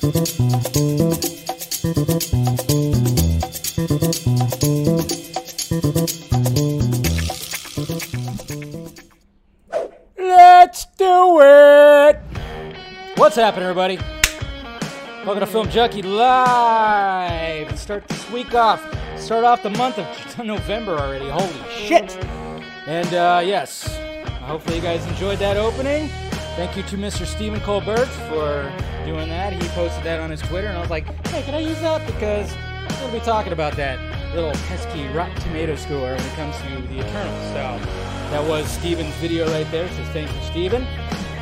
Let's do it! What's happening, everybody? Welcome to Film Junkee Live. Start this week off. Start off the month of November already. Holy shit! And uh, yes, hopefully you guys enjoyed that opening. Thank you to Mr. Stephen Colbert for doing that. He posted that on his Twitter, and I was like, hey, can I use that? Because to be talking about that little pesky Rotten Tomato score when it comes to the Eternals. So that was Stephen's video right there. So thank you, Stephen,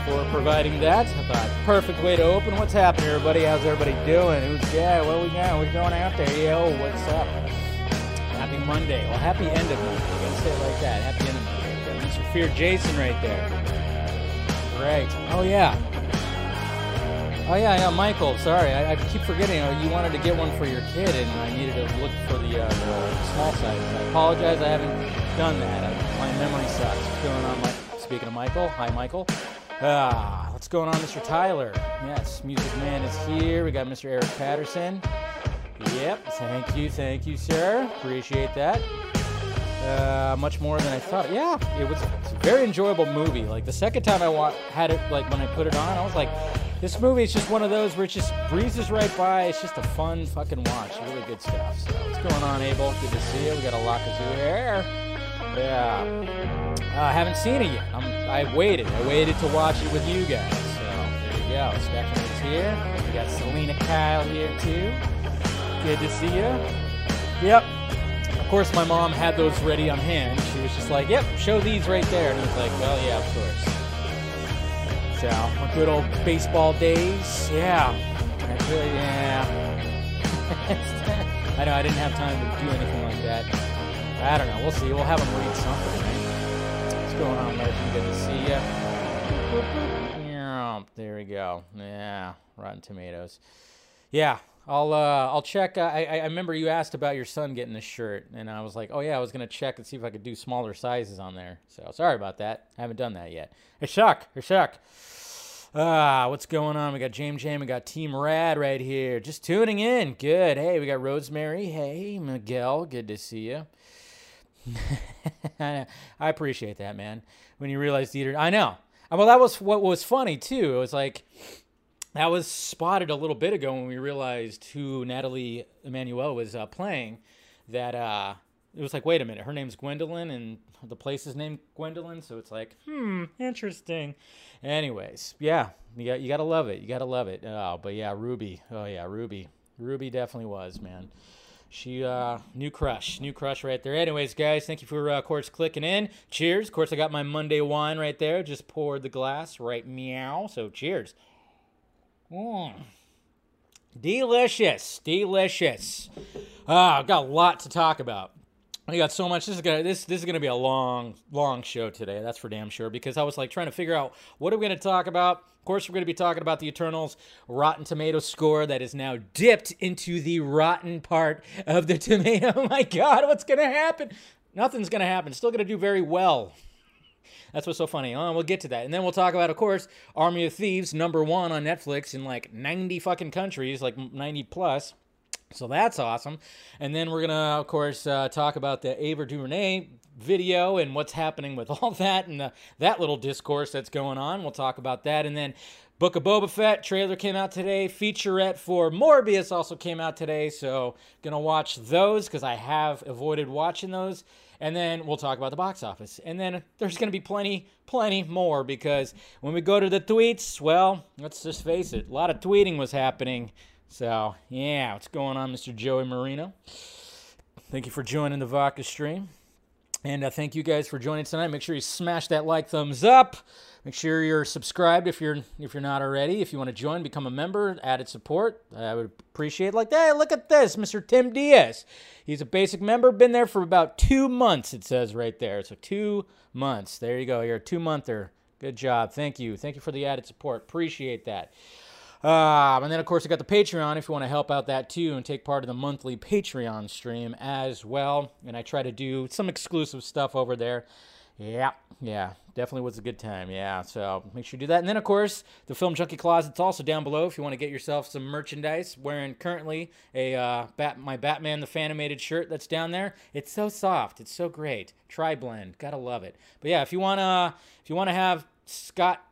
for providing that. Thought, perfect way to open. What's happening, everybody? How's everybody doing? Who's yeah? What we got? We're going out there. Yo, what's up? Happy Monday. Well, happy end of Monday. You gotta say it like that. Happy end of Monday. Mr. Fear Jason right there. Great. Oh yeah. Oh yeah, yeah, Michael. Sorry, I, I keep forgetting. Oh, you wanted to get one for your kid, and I needed to look for the, uh, small size. I apologize. I haven't done that. I, my memory sucks. What's going on? Mike? speaking of Michael, hi Michael. Ah, what's going on, Mr. Tyler? Yes, Music Man is here. We got Mr. Eric Patterson. Yep. Thank you, thank you, sir. Appreciate that. Uh, much more than I thought. Yeah, it was, a very enjoyable movie. Like the second time I wa- had it, like when I put it on, I was like, this movie is just one of those where it just breezes right by. It's just a fun fucking watch. Really good stuff. So what's going on, Abel? Good to see you. We got a Lakazoo here. Yeah. Uh, I haven't seen it yet. I'm, I waited. I waited to watch it with you guys. So there you go. Stephanie's here. We got Selena Kyle here too. Good to see you. Yep. Of course, my mom had those ready on hand. She was just like, "Yep, show these right there," and I was like, "Well, yeah, of course." So, my good old baseball days. Yeah. I really, yeah. I know I didn't have time to do anything like that. I don't know. We'll see. We'll have them read something? What's going on, Legend? Good to see you. There we go. Yeah, Rotten Tomatoes. Yeah, I'll uh, I'll check. Uh, I I remember you asked about your son getting the shirt, and I was like, oh yeah, I was gonna check and see if I could do smaller sizes on there. So sorry about that. I haven't done that yet. Hey Shuck, hey Shuck. Ah, what's going on? We got James Jam, we got Team Rad right here. Just tuning in. Good. Hey, we got Rosemary. Hey, Miguel. Good to see you. I appreciate that, man. When you realize Dieter, I know. Well, that was what was funny too. It was like that was spotted a little bit ago when we realized who Nathalie Emmanuel was uh, playing. That uh, it was like, wait a minute, her name's Gwendolyn, and the place is named Gwendolyn, so it's like, hmm, interesting. Anyways, yeah, you got you gotta love it. You gotta love it. Oh, but yeah, Ruby. Oh yeah, Ruby. Ruby definitely was, man. She uh new crush, new crush right there. Anyways, guys, thank you for uh, of course clicking in. Cheers. Of course, I got my Monday wine right there. Just poured the glass right meow. So cheers. Mm. Delicious, delicious. Ah, I've got a lot to talk about. I got so much. This is gonna this this is gonna be a long long show today. That's for damn sure. Because I was like trying to figure out what are we gonna talk about. Of course, we're gonna be talking about the Eternals Rotten Tomato score that is now dipped into the rotten part of the tomato. Oh my God, what's gonna happen? Nothing's gonna happen. Still gonna do very well. That's what's so funny. Oh, we'll get to that. And then we'll talk about, of course, Army of Thieves, number one on Netflix in like 90 fucking countries, like 90 plus. So that's awesome. And then we're going to, of course, uh, talk about the Ava DuVernay video and what's happening with all that and the, that little discourse that's going on. We'll talk about that. And then Book of Boba Fett trailer came out today. Featurette for Morbius also came out today. So gonna watch those because I have avoided watching those. And then we'll talk about the box office. And then there's gonna be plenty, plenty more because when we go to the tweets, well, let's just face it, a lot of tweeting was happening. So yeah, what's going on, Mr. Joey Marino? Thank you for joining the Vodka stream. And uh, thank you guys for joining tonight. Make sure you smash that like thumbs up. Make sure you're subscribed if you're if you're not already. If you want to join, become a member, added support. I would appreciate. Like, hey, look at this, Mr. Tim Diaz. He's a basic member. Been there for about two months. It says right there. So two months. There you go. You're a two monther. Good job. Thank you. Thank you for the added support. Appreciate that. Um, and then, of course, I got the Patreon if you want to help out that too and take part of the monthly Patreon stream as well. And I try to do some exclusive stuff over there. Yeah, yeah. Definitely was a good time. Yeah, so make sure you do that. And then, of course, the Film Junkee Closet's also down below if you want to get yourself some merchandise. Wearing currently a uh, Bat- my Batman the Fanimated shirt that's down there. It's so soft. It's so great. Tri blend. Gotta love it. But yeah, if you wanna if you wanna have Scott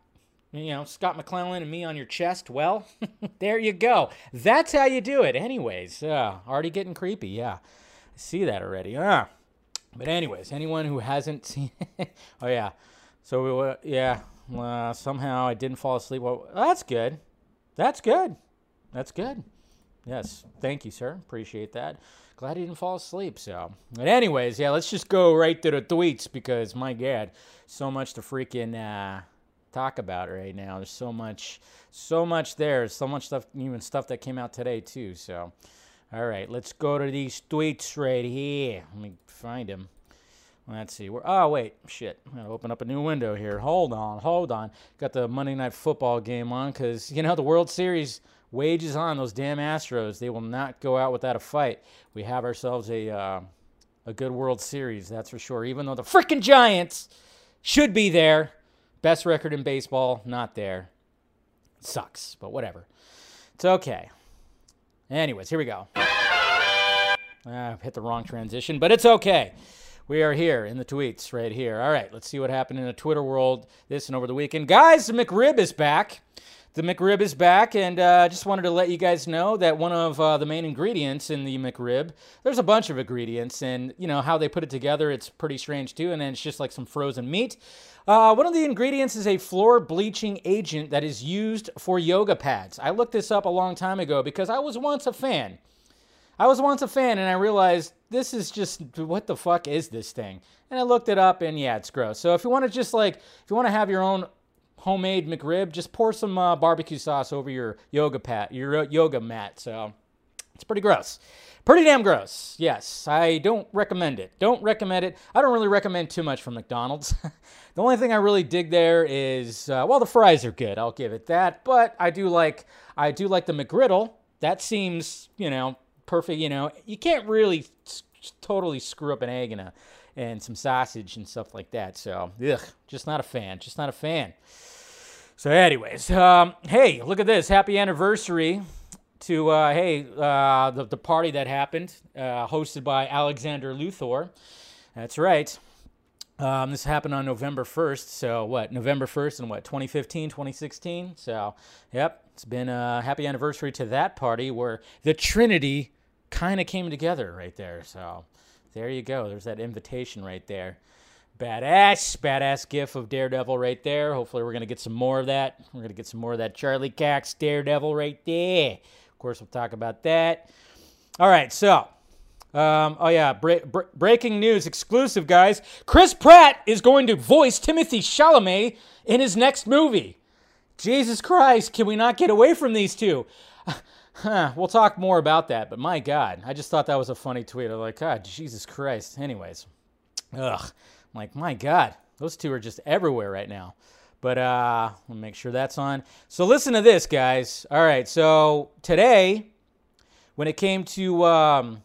you know, Scott McClellan and me on your chest. Well, there you go. That's how you do it. Anyways, uh, already getting creepy. Yeah, I see that already. Ah. But anyways, anyone who hasn't seen, oh yeah, so we, uh, yeah, uh, somehow I didn't fall asleep. Well, that's good. That's good. That's good. Yes, thank you, sir. Appreciate that. Glad he didn't fall asleep. So, but anyways, yeah, let's just go right to the tweets because my God, so much to freaking uh, talk about right now. There's so much, so much there. So much stuff, even stuff that came out today too. So, all right, let's go to these tweets right here. Let me find them. Let's see. Where, oh, wait. Shit. I'm going to open up a new window here. Hold on. Hold on. Got the Monday Night Football game on because, you know, the World Series wages on. Those damn Astros. They will not go out without a fight. We have ourselves a, uh, a good World Series, that's for sure. Even though the freaking Giants should be there. Best record in baseball, not there. sucks, but whatever. It's okay. Anyways, here we go. I've hit the wrong transition, but it's okay. We are here in the tweets right here. All right, let's see what happened in the Twitter world this and over the weekend. Guys, the McRib is back. The McRib is back, and uh, just wanted to let you guys know that one of uh, the main ingredients in the McRib, there's a bunch of ingredients, and you know how they put it together, it's pretty strange too, and then it's just like some frozen meat. Uh, one of the ingredients is a floor bleaching agent that is used for yoga pads. I looked this up a long time ago because I was once a fan. I was once a fan and I realized this is just what the fuck is this thing? And I looked it up and yeah, it's gross. So if you want to just like if you want to have your own homemade McRib, just pour some uh, barbecue sauce over your yoga pad, your yoga mat. So it's pretty gross. Pretty damn gross. Yes, I don't recommend it. Don't recommend it. I don't really recommend too much from McDonald's. the only thing I really dig there is uh, well, the fries are good. I'll give it that. But I do like I do like the McGriddle. That seems you know perfect. You know you can't really totally screw up an egg and a and some sausage and stuff like that. So ugh, just not a fan. Just not a fan. So, anyways, um, hey, look at this. Happy anniversary to, uh, hey, uh, the, the party that happened, uh, hosted by Alexander Luthor. That's right. Um, this happened on November 1st. So, what, November 1st and what, 2015, 2016? So, yep, it's been a happy anniversary to that party where the Trinity kind of came together right there. So, there you go. There's that invitation right there. Badass, badass gif of Daredevil right there. Hopefully, we're going to get some more of that. We're going to get some more of that Charlie Cox Daredevil right there. Of course, we'll talk about that. All right, so, um, oh yeah, bre- bre- breaking news exclusive, guys. Chris Pratt is going to voice Timothée Chalamet in his next movie. Jesus Christ, can we not get away from these two? Huh, we'll talk more about that, but my God, I just thought that was a funny tweet. I'm like, God, Jesus Christ. Anyways, ugh. I'm like, my God, those two are just everywhere right now. But uh, me make sure that's on. So listen to this, guys. All right, so today, when it came to um,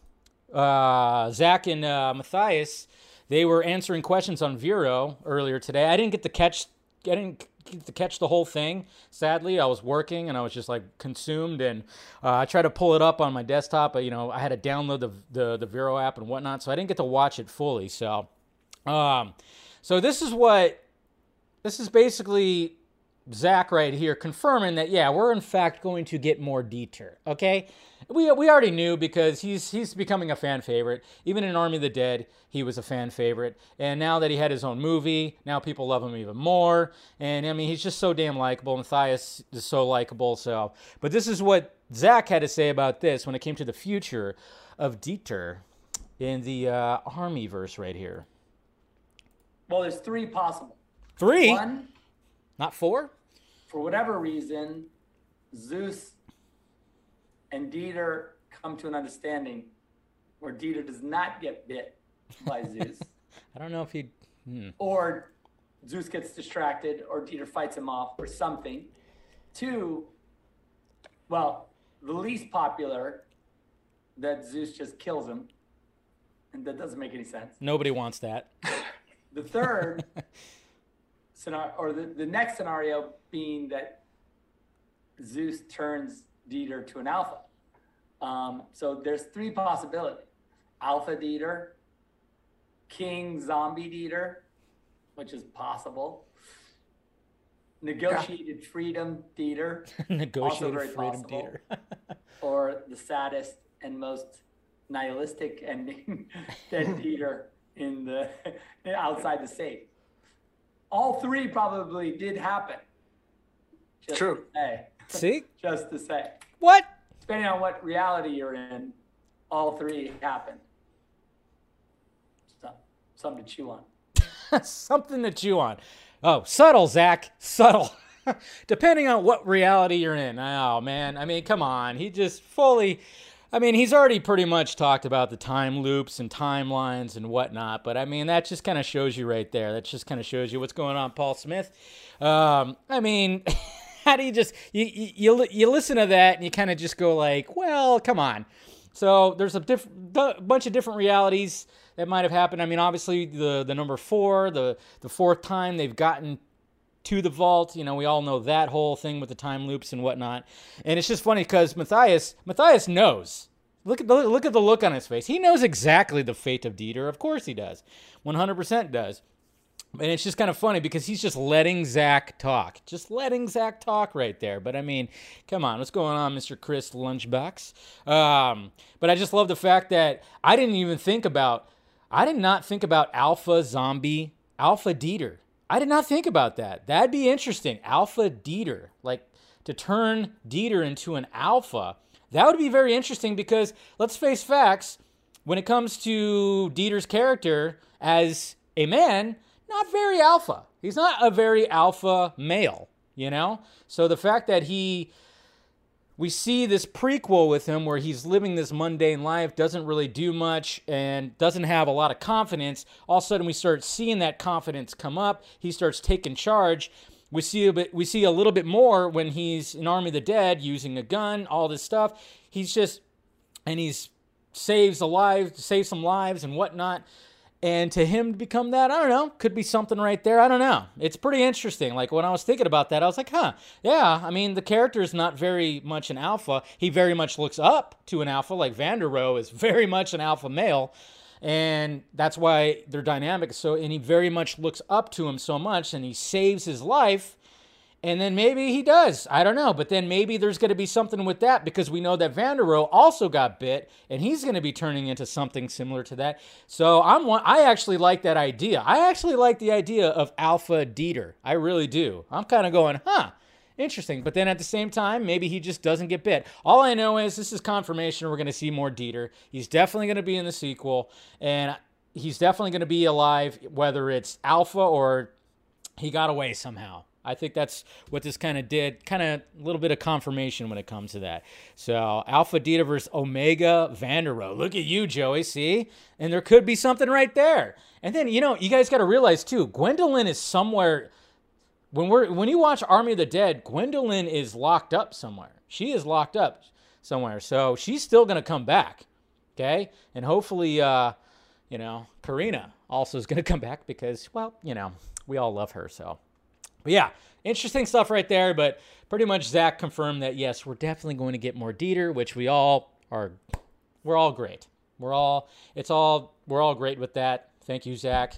uh, Zack and uh, Matthias, they were answering questions on Vero earlier today. I didn't get to catch. I didn't to catch the whole thing. Sadly, I was working and I was just like consumed. And uh, I tried to pull it up on my desktop, but you know I had to download the the, the Vero app and whatnot, so I didn't get to watch it fully. So, um, so this is what this is basically Zack right here confirming that yeah, we're in fact going to get more Dieter. Okay, we we already knew because he's he's becoming a fan favorite. Even in Army of the Dead, he was a fan favorite, and now that he had his own movie, now people love him even more. And I mean, he's just so damn likable. Matthias is so likable. So, but this is what Zack had to say about this when it came to the future of Dieter in the uh, Army verse right here. Well, there's three possible. Three, One, not four. for whatever reason, Zeus and Dieter come to an understanding where Dieter does not get bit by Zeus, I don't know if he. Hmm. or Zeus gets distracted, or Dieter fights him off, or something. Two, well, the least popular, that Zeus just kills him, and that doesn't make any sense. Nobody wants that. The third, scenario, or the, the next scenario being that Zeus turns Dieter to an alpha. Um, so there's three possibilities: Alpha Dieter, King Zombie Dieter, which is possible. Negotiated Freedom Dieter, Negotiated freedom possible. Dieter. or the saddest and most nihilistic ending dead Dieter in the outside the safe. All three probably did happen. Just True. To say, See? just to say, What? depending on what reality you're in, all three happen. So, something to chew on. Something to chew on. Oh, subtle, Zack. Subtle. Depending on what reality you're in. Oh, man. I mean, come on. He just fully. I mean, he's already pretty much talked about the time loops and timelines and whatnot, but I mean, that just kind of shows you right there. That just kind of shows you what's going on, Paul Smith. Um, I mean, how do you just you you you, listen to that and you kind of just go like, well, come on. So there's a diff- bunch of different realities that might have happened. I mean, obviously the the number four, the the fourth time they've gotten to the vault. You know, we all know that whole thing with the time loops and whatnot. And it's just funny because Matthias Matthias knows. Look at the look at the look on his face. He knows exactly the fate of Dieter. Of course he does. 100% does. And it's just kind of funny because he's just letting Zack talk. Just letting Zack talk right there. But I mean, come on, what's going on, Mr. Chris Lunchbox? Um, but I just love the fact that I didn't even think about, I did not think about Alpha Zombie, Alpha Dieter. I did not think about that. That'd be interesting. Alpha Dieter. Like to turn Dieter into an alpha. That would be very interesting because let's face facts. When it comes to Dieter's character as a man, not very alpha. He's not a very alpha male, you know? So the fact that he we see this prequel with him where he's living this mundane life, doesn't really do much, and doesn't have a lot of confidence. All of a sudden, we start seeing that confidence come up. He starts taking charge. We see a bit, we see a little bit more when he's in Army of the Dead using a gun, all this stuff. He's just, and he's saves a life, saves some lives and whatnot. And to him to become that, I don't know, could be something right there. I don't know. It's pretty interesting. Like when I was thinking about that, I was like, huh, yeah. I mean, the character is not very much an alpha. He very much looks up to an alpha. Like Vanderohe is very much an alpha male. And that's why they're dynamic. So, and he very much looks up to him so much and he saves his life. And then maybe he does. I don't know. But then maybe there's going to be something with that because we know that Vanderohe also got bit and he's going to be turning into something similar to that. So I'm one, I actually like that idea. I actually like the idea of Alpha Dieter. I really do. I'm kind of going, huh, interesting. But then at the same time, maybe he just doesn't get bit. All I know is this is confirmation we're going to see more Dieter. He's definitely going to be in the sequel and he's definitely going to be alive, whether it's Alpha or he got away somehow. I think that's what this kind of did. Kind of a little bit of confirmation when it comes to that. So Alpha Dieter versus Omega Vander Look at you, Joey. See, and there could be something right there. And then you know, you guys got to realize too, Gwendolyn is somewhere. When we're when you watch Army of the Dead, Gwendolyn is locked up somewhere. She is locked up somewhere. So she's still gonna come back. Okay, and hopefully, uh, you know, Karina also is gonna come back because, well, you know, we all love her. So. But yeah, interesting stuff right there. But pretty much Zack confirmed that yes, we're definitely going to get more Dieter, which we all are. We're all great. We're all. It's all. We're all great with that. Thank you, Zack.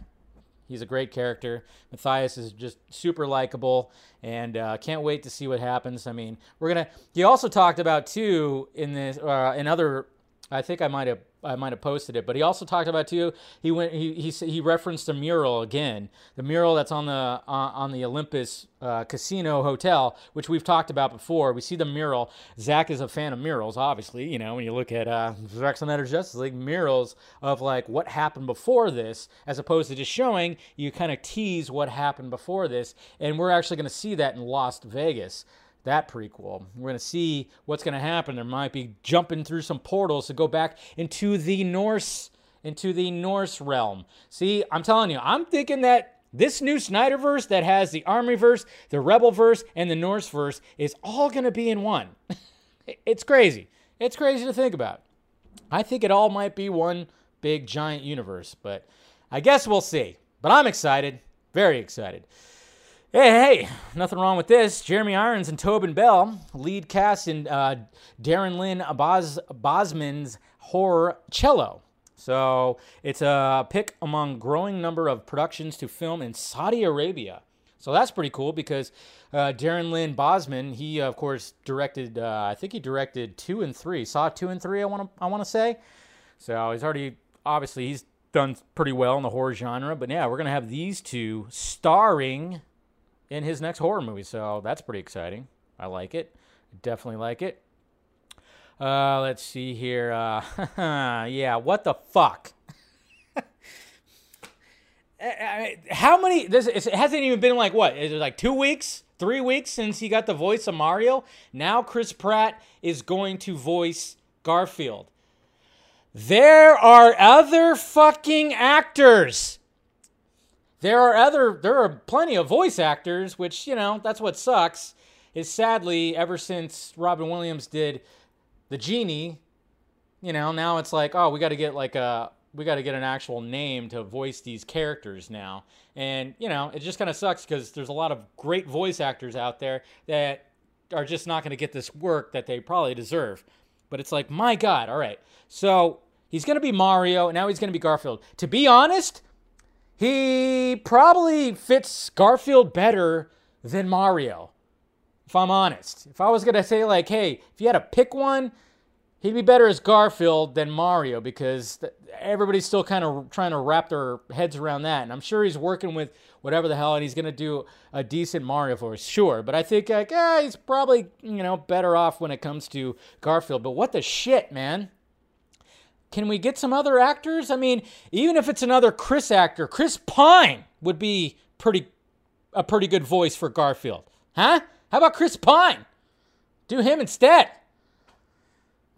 He's a great character. Matthias is just super likable, and uh, can't wait to see what happens. I mean, we're gonna. He also talked about too in this uh, in other. I think I might have I might have posted it, but he also talked about too. He went he he he referenced the mural again, the mural that's on the uh, on the Olympus uh, Casino Hotel, which we've talked about before. We see the mural. Zack is a fan of murals, obviously. You know when you look at uh, Zack Snyder's Justice League murals of like what happened before this, as opposed to just showing you kind of tease what happened before this, and we're actually going to see that in Las Vegas that prequel. We're going to see what's going to happen. There might be jumping through some portals to go back into the Norse into the Norse realm. See, I'm telling you, I'm thinking that this new Snyderverse that has the Armyverse, the Rebelverse, and the Norseverse is all going to be in one. it's crazy. It's crazy to think about. I think it all might be one big giant universe, but I guess we'll see. But I'm excited, very excited. Hey, hey, nothing wrong with this. Jeremy Irons and Tobin Bell, lead cast in uh, Darren Lynn Bos- Bousman's horror Cello. So it's a pick among growing number of productions to film in Saudi Arabia. So that's pretty cool because uh, Darren Lynn Bousman, he of course directed. Uh, I think he directed two and three. Saw two and three. I want to. I want to say. So he's already obviously he's done pretty well in the horror genre. But yeah, we're gonna have these two starring in his next horror movie. So that's pretty exciting. I like it. Definitely like it. Uh, let's see here. Uh, yeah, what the fuck? How many? This it hasn't even been like what? Is it like two weeks, three weeks since he got the voice of Mario? Now Chris Pratt is going to voice Garfield. There are other fucking actors there are other there are plenty of voice actors, which, you know, that's what sucks. Is sadly, ever since Robin Williams did the genie, you know, now it's like, oh, we gotta get like a we got to get an actual name to voice these characters now. And, you know, it just kind of sucks because there's a lot of great voice actors out there that are just not going to get this work that they probably deserve. But it's like, my God, all right. So he's going to be Mario, and now he's going to be Garfield. To be honest, he probably fits Garfield better than Mario, if I'm honest. If I was going to say, like, hey, if you had to pick one, he'd be better as Garfield than Mario because everybody's still kind of trying to wrap their heads around that. And I'm sure he's working with whatever the hell, and he's going to do a decent Mario for us, sure. But I think, like, eh, he's probably, you know, better off when it comes to Garfield. But what the shit, man? Can we get some other actors? I mean, even if it's another Chris actor, Chris Pine would be pretty a pretty good voice for Garfield. Huh? How about Chris Pine? Do him instead.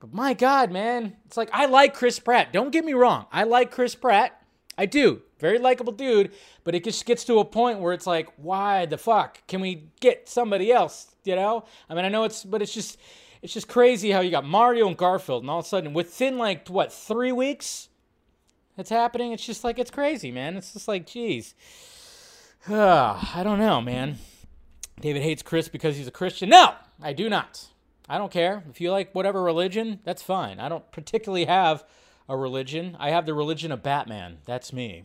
But my God, man, it's like I like Chris Pratt. Don't get me wrong. I like Chris Pratt. I do. Very likable dude, but it just gets to a point where it's like, why the fuck? Can we get somebody else? You know? I mean, I know it's, but it's just, it's just crazy how you got Mario and Garfield, and all of a sudden, within like what three weeks, it's happening. It's just like it's crazy, man. It's just like, geez, I don't know, man. David hates Chris because he's a Christian. No, I do not. I don't care. If you like whatever religion, that's fine. I don't particularly have a religion. I have the religion of Batman. That's me.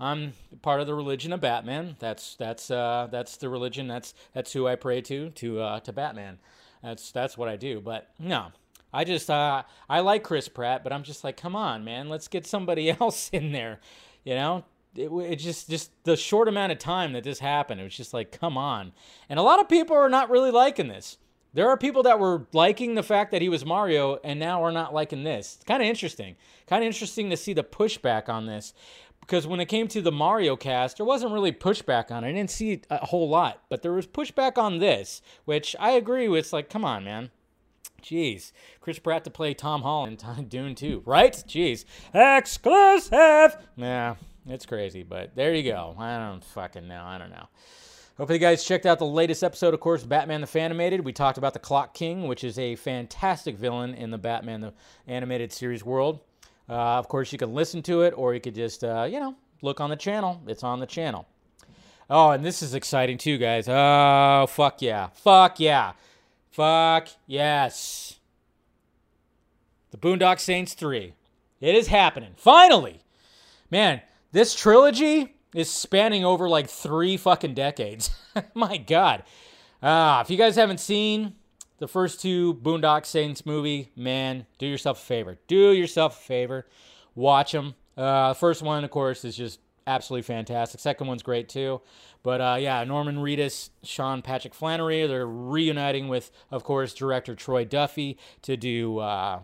I'm part of the religion of Batman. That's that's uh, that's the religion. That's that's who I pray to to uh, to Batman. That's that's what I do. But no, I just uh, I like Chris Pratt, but I'm just like, come on, man, let's get somebody else in there. You know, it, it just just the short amount of time that this happened, it was just like, come on. And a lot of people are not really liking this. There are people that were liking the fact that he was Mario, and now are not liking this. It's kind of interesting. Kind of interesting to see the pushback on this because when it came to the Mario cast, there wasn't really pushback on it. I didn't see a whole lot, but there was pushback on this, which I agree with. It's like, come on, man. Jeez. Chris Pratt to play Tom Holland in Dune 2, right? Jeez. Exclusive! Yeah, it's crazy, but there you go. I don't fucking know. I don't know. Hopefully, you guys checked out the latest episode, of course, Batman the Fanimated. We talked about the Clock King, which is a fantastic villain in the Batman the Animated Series world. Uh, of course, you can listen to it, or you could just, uh, you know, look on the channel. It's on the channel. Oh, and this is exciting too, guys. Oh, fuck yeah. Fuck yeah. Fuck yes. The Boondock Saints 3. It is happening. Finally. Man, this trilogy is spanning over like three fucking decades. My God. Ah, if you guys haven't seen the first two Boondock Saints movie, man, do yourself a favor. Do yourself a favor. Watch them. Uh, first one, of course, is just absolutely fantastic. Second one's great too. But uh, yeah, Norman Reedus, Sean Patrick Flanery, they're reuniting with, of course, director Troy Duffy to do uh,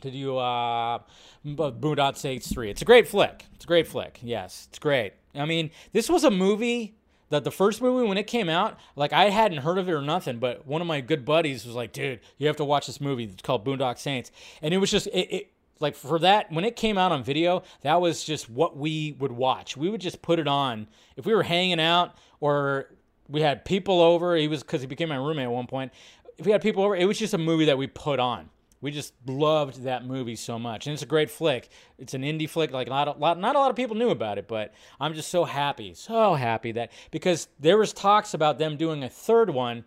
to do uh, Boondock Saints three. It's a great flick. It's a great flick. Yes, it's great. I mean, this was a movie that the first movie when it came out, like I hadn't heard of it or nothing, but one of my good buddies was like, "Dude, you have to watch this movie. It's called Boondock Saints," and it was just it, it like for that when it came out on video that was just what we would watch. We would just put it on. If we were hanging out or we had people over he was because he became my roommate at one point if we had people over it was just a movie that we put on We just loved that movie so much, and it's a great flick. It's an indie flick. Like a lot, lot, not a lot of people knew about it, but I'm just so happy, so happy that because there was talks about them doing a third one,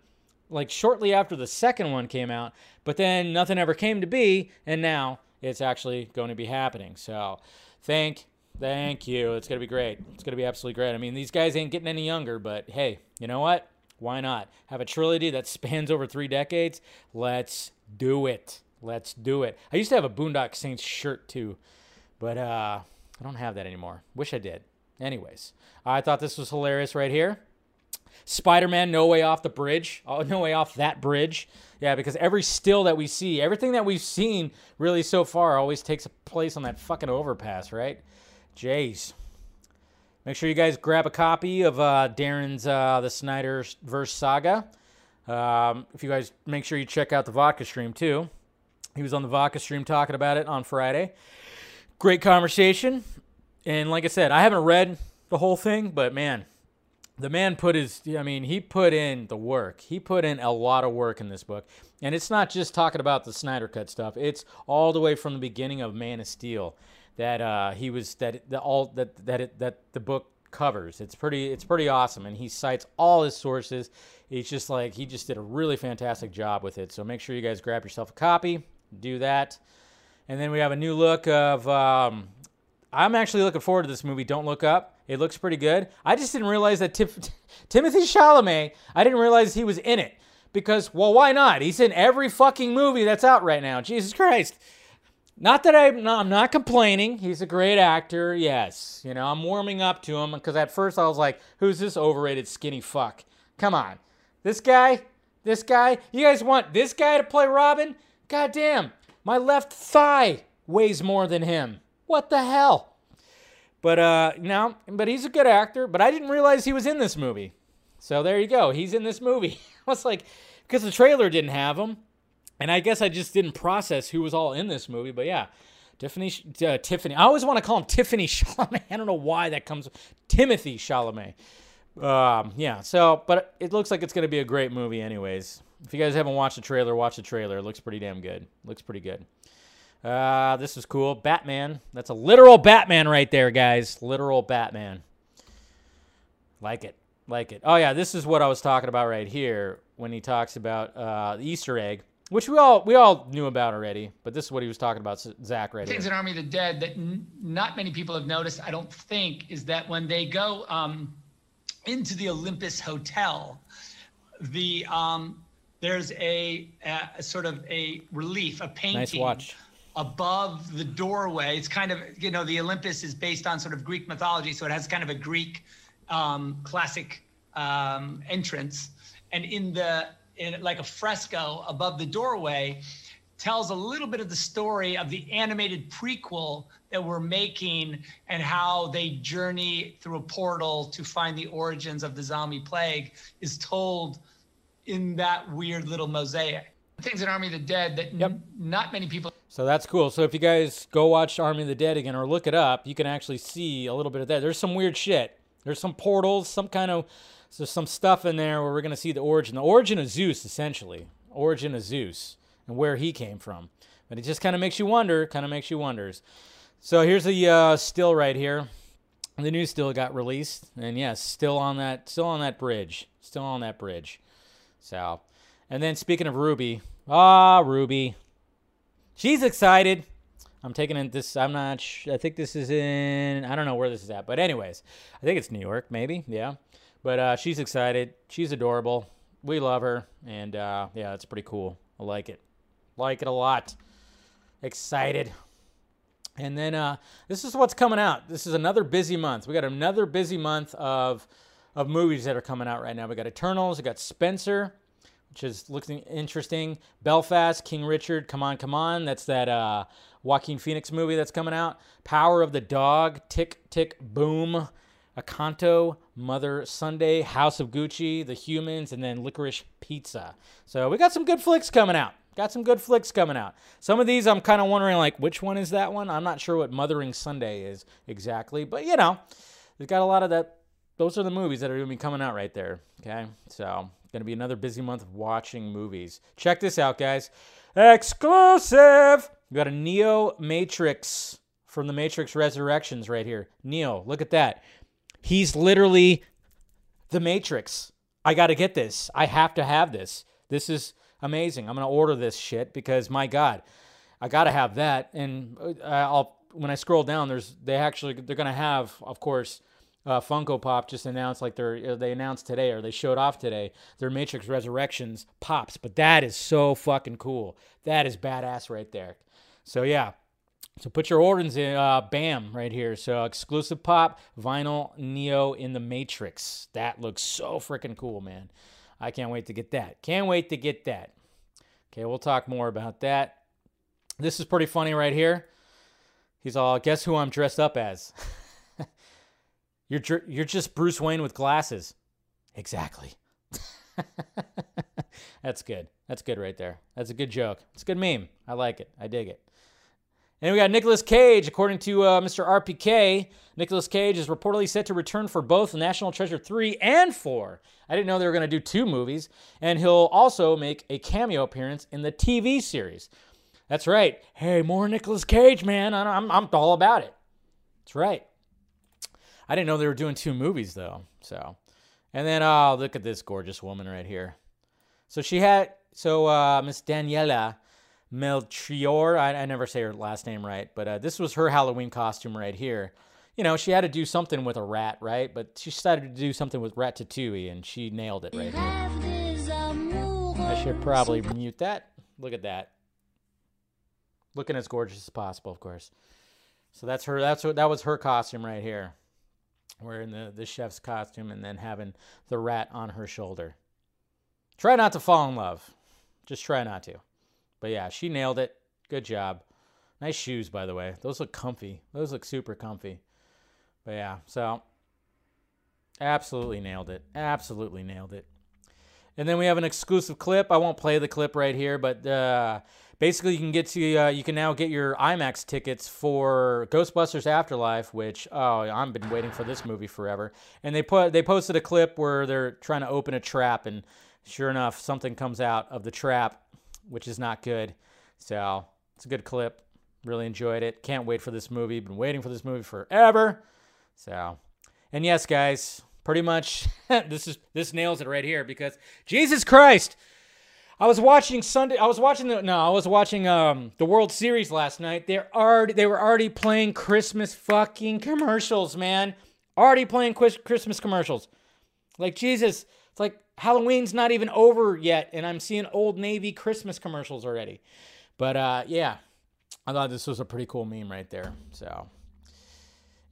like shortly after the second one came out, but then nothing ever came to be, and now it's actually going to be happening. So, thank, thank you. It's gonna be great. It's gonna be absolutely great. I mean, these guys ain't getting any younger, but hey, you know what? Why not have a trilogy that spans over three decades? Let's do it. Let's do it. I used to have a Boondock Saints shirt too, but uh, I don't have that anymore. Wish I did. Anyways, I thought this was hilarious right here. Spider Man, no way off the bridge. Oh, no way off that bridge. Yeah, because every still that we see, everything that we've seen really so far always takes a place on that fucking overpass, right? Jays. Make sure you guys grab a copy of uh, Darren's uh, The Snyderverse Saga. Um, if you guys make sure you check out the vodka stream too. He was on the vodka stream talking about it on Friday. Great conversation. And like I said, I haven't read the whole thing, but man, the man put his, I mean, he put in the work. He put in a lot of work in this book. And it's not just talking about the Snyder Cut stuff, it's all the way from the beginning of Man of Steel that uh, he was, that, the, all, that, that, it, that the book covers. It's pretty it's pretty awesome and he cites all his sources. He's just like he just did a really fantastic job with it. So make sure you guys grab yourself a copy do that. And then we have a new look of. Um, I'm actually looking forward to this movie. Don't look up. It looks pretty good. I just didn't realize that Tif- Timothée Chalamet. I didn't realize he was in it because, well, why not? He's in every fucking movie that's out right now. Jesus Christ. Not that I'm not, I'm not complaining. He's a great actor. Yes, you know I'm warming up to him because at first I was like, "Who's this overrated skinny fuck?" Come on, this guy, this guy. You guys want this guy to play Robin? God damn, my left thigh weighs more than him. What the hell? But uh no, but he's a good actor, but I didn't realize he was in this movie. So there you go. He's in this movie. I was like because the trailer didn't have him. And I guess I just didn't process who was all in this movie, but yeah. Tiffany, uh, Tiffany. I always want to call him Tiffany Chalamet. I don't know why that comes. Timothée Chalamet. Um, yeah. So, but it looks like it's going to be a great movie, anyways. If you guys haven't watched the trailer, watch the trailer. It looks pretty damn good. Looks pretty good. Uh, this is cool. Batman. That's a literal Batman right there, guys. Literal Batman. Like it. Like it. Oh, yeah. This is what I was talking about right here when he talks about uh, the Easter egg, which we all we all knew about already. But this is what he was talking about, Zack, right Things here. in Army of the Dead that n- not many people have noticed, I don't think, is that when they go um, into the Olympus Hotel, the um, there's a, a, sort of a relief, a painting. Nice. Above the doorway, it's kind of you know the Olympus is based on sort of Greek mythology, so it has kind of a Greek um, classic um, entrance, and in the in like a fresco above the doorway, tells a little bit of the story of the animated prequel that we're making and how they journey through a portal to find the origins of the zombie plague is told in that weird little mosaic. Things in Army of the Dead that Yep. n- not many people So that's cool. So if you guys go watch Army of the Dead again or look it up, you can actually see a little bit of that. There's some weird shit. There's some portals, some kind of there's some stuff in there where we're gonna see the origin, the origin of Zeus, essentially, origin of Zeus and where he came from. But it just kind of makes you wonder. Kind of makes you wonders. So here's the uh, still right here. The new still got released, and yes, still on that, still on that bridge, still on that bridge. So, and then speaking of Ruby, ah, Ruby, she's excited. I'm taking in this. I'm not. Sh- I think this is in. I don't know where this is at, but anyways, I think it's New York, maybe. Yeah, but uh, she's excited. She's adorable. We love her, and uh, yeah, it's pretty cool. I like it. Like it a lot. Excited. And then uh, this is what's coming out. This is another busy month. We got another busy month of of movies that are coming out right now. We got Eternals. We got Spencer, which is looking interesting. Belfast, King Richard, Come On, Come On. That's that uh, Joaquin Phoenix movie that's coming out. Power of the Dog, Tick, Tick, Boom. Encanto, Mother Sunday, House of Gucci, The Humans, and then Licorice Pizza. So we got some good flicks coming out. Got some good flicks coming out. Some of these I'm kind of wondering, like, which one is that one? I'm not sure what Mothering Sunday is exactly, but you know, we've got a lot of that. Those are the movies that are going to be coming out right there. Okay, so Gonna be another busy month of watching movies. Check this out, guys. Exclusive. We got a Neo Matrix from the Matrix Resurrections right here. Neo, look at that. He's literally the Matrix. I got to get this. I have to have this. This is amazing. I'm going to order this shit because my god, I got to have that and uh, I'll when I scroll down there's they actually they're going to have of course uh, Funko Pop just announced like they're they announced today or they showed off today their Matrix Resurrections pops, but that is so fucking cool. That is badass right there. So yeah, so put your orders in, uh, bam, right here. So exclusive pop, vinyl Neo in the Matrix. That looks so freaking cool, man. I can't wait to get that. Can't wait to get that. Okay, we'll talk more about that. This is pretty funny right here. He's all, guess who I'm dressed up as? you're you're just Bruce Wayne with glasses. Exactly. That's good. That's good right there. That's a good joke. It's a good meme. I like it. I dig it. And we got Nicolas Cage. According to uh, Mr. RPK, Nicolas Cage is reportedly set to return for both National Treasure 3 and 4. I didn't know they were going to do two movies. And he'll also make a cameo appearance in the TV series. That's right. Hey, more Nicolas Cage, man. I'm, I'm all about it. That's right. I didn't know they were doing two movies, though. So, and then, oh, look at this gorgeous woman right here. So she had, so uh, Miss Daniela Melchior. I, I, never say her last name right, but uh, this was her Halloween costume right here. You know, she had to do something with a rat, right? But she decided to do something with Ratatouille, and she nailed it right here. I should probably mute that. Look at that. Looking as gorgeous as possible, of course. So that's her. That's what that was her costume right here. Wearing the the chef's costume and then having the rat on her shoulder. Try not to fall in love. Just try not to. But yeah, she nailed it. Good job. Nice shoes, by the way. Those look comfy. Those look super comfy. But yeah, so absolutely nailed it. Absolutely nailed it. And then we have an exclusive clip. I won't play the clip right here, but uh, basically you can get to uh, you can now get your IMAX tickets for Ghostbusters Afterlife, which oh I've been waiting for this movie forever. And they put they posted a clip where they're trying to open a trap, and sure enough, something comes out of the trap, which is not good. So it's a good clip. Really enjoyed it. Can't wait for this movie. Been waiting for this movie forever. So, and yes, guys, pretty much this is this nails it right here because Jesus Christ. I was watching Sunday. I was watching the no. I was watching um the World Series last night. They're already they were already playing Christmas fucking commercials, man. Already playing Christmas commercials. Like Jesus, it's like Halloween's not even over yet, and I'm seeing Old Navy Christmas commercials already. But uh, yeah, I thought this was a pretty cool meme right there. So,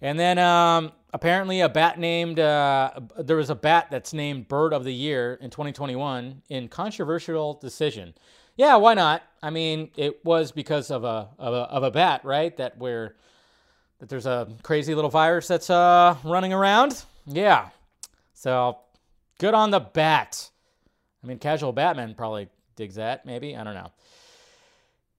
and then um, apparently a bat named uh, there was a bat that's named Bird of the Year in 2021 in controversial decision. Yeah, why not? I mean, it was because of a of a, of a bat, right? That where that there's a crazy little virus that's uh, running around. Yeah. So Good on the bat. I mean, casual Batman probably digs that, maybe. I don't know.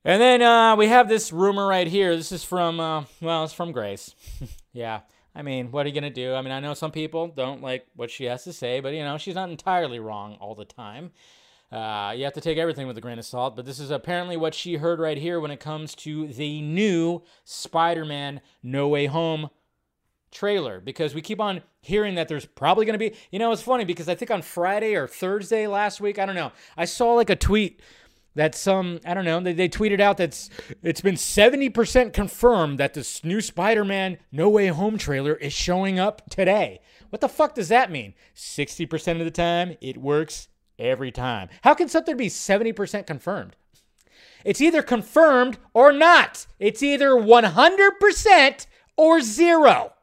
And then uh, we have this rumor right here. This is from, uh, well, it's from Grace. yeah. I mean, what are you going to do? I mean, I know some people don't like what she has to say, but, you know, she's not entirely wrong all the time. Uh, you have to take everything with a grain of salt, but this is apparently what she heard right here when it comes to the new Spider Man No Way Home trailer because we keep on hearing that there's probably going to be you know it's funny because i think on friday or thursday last week i don't know i saw like a tweet that some i don't know they, they tweeted out that's it's been 70% confirmed that this new spider-man no way home trailer is showing up today what the fuck does that mean 60% of the time it works every time how can something be 70% confirmed it's either confirmed or not it's either 100% or zero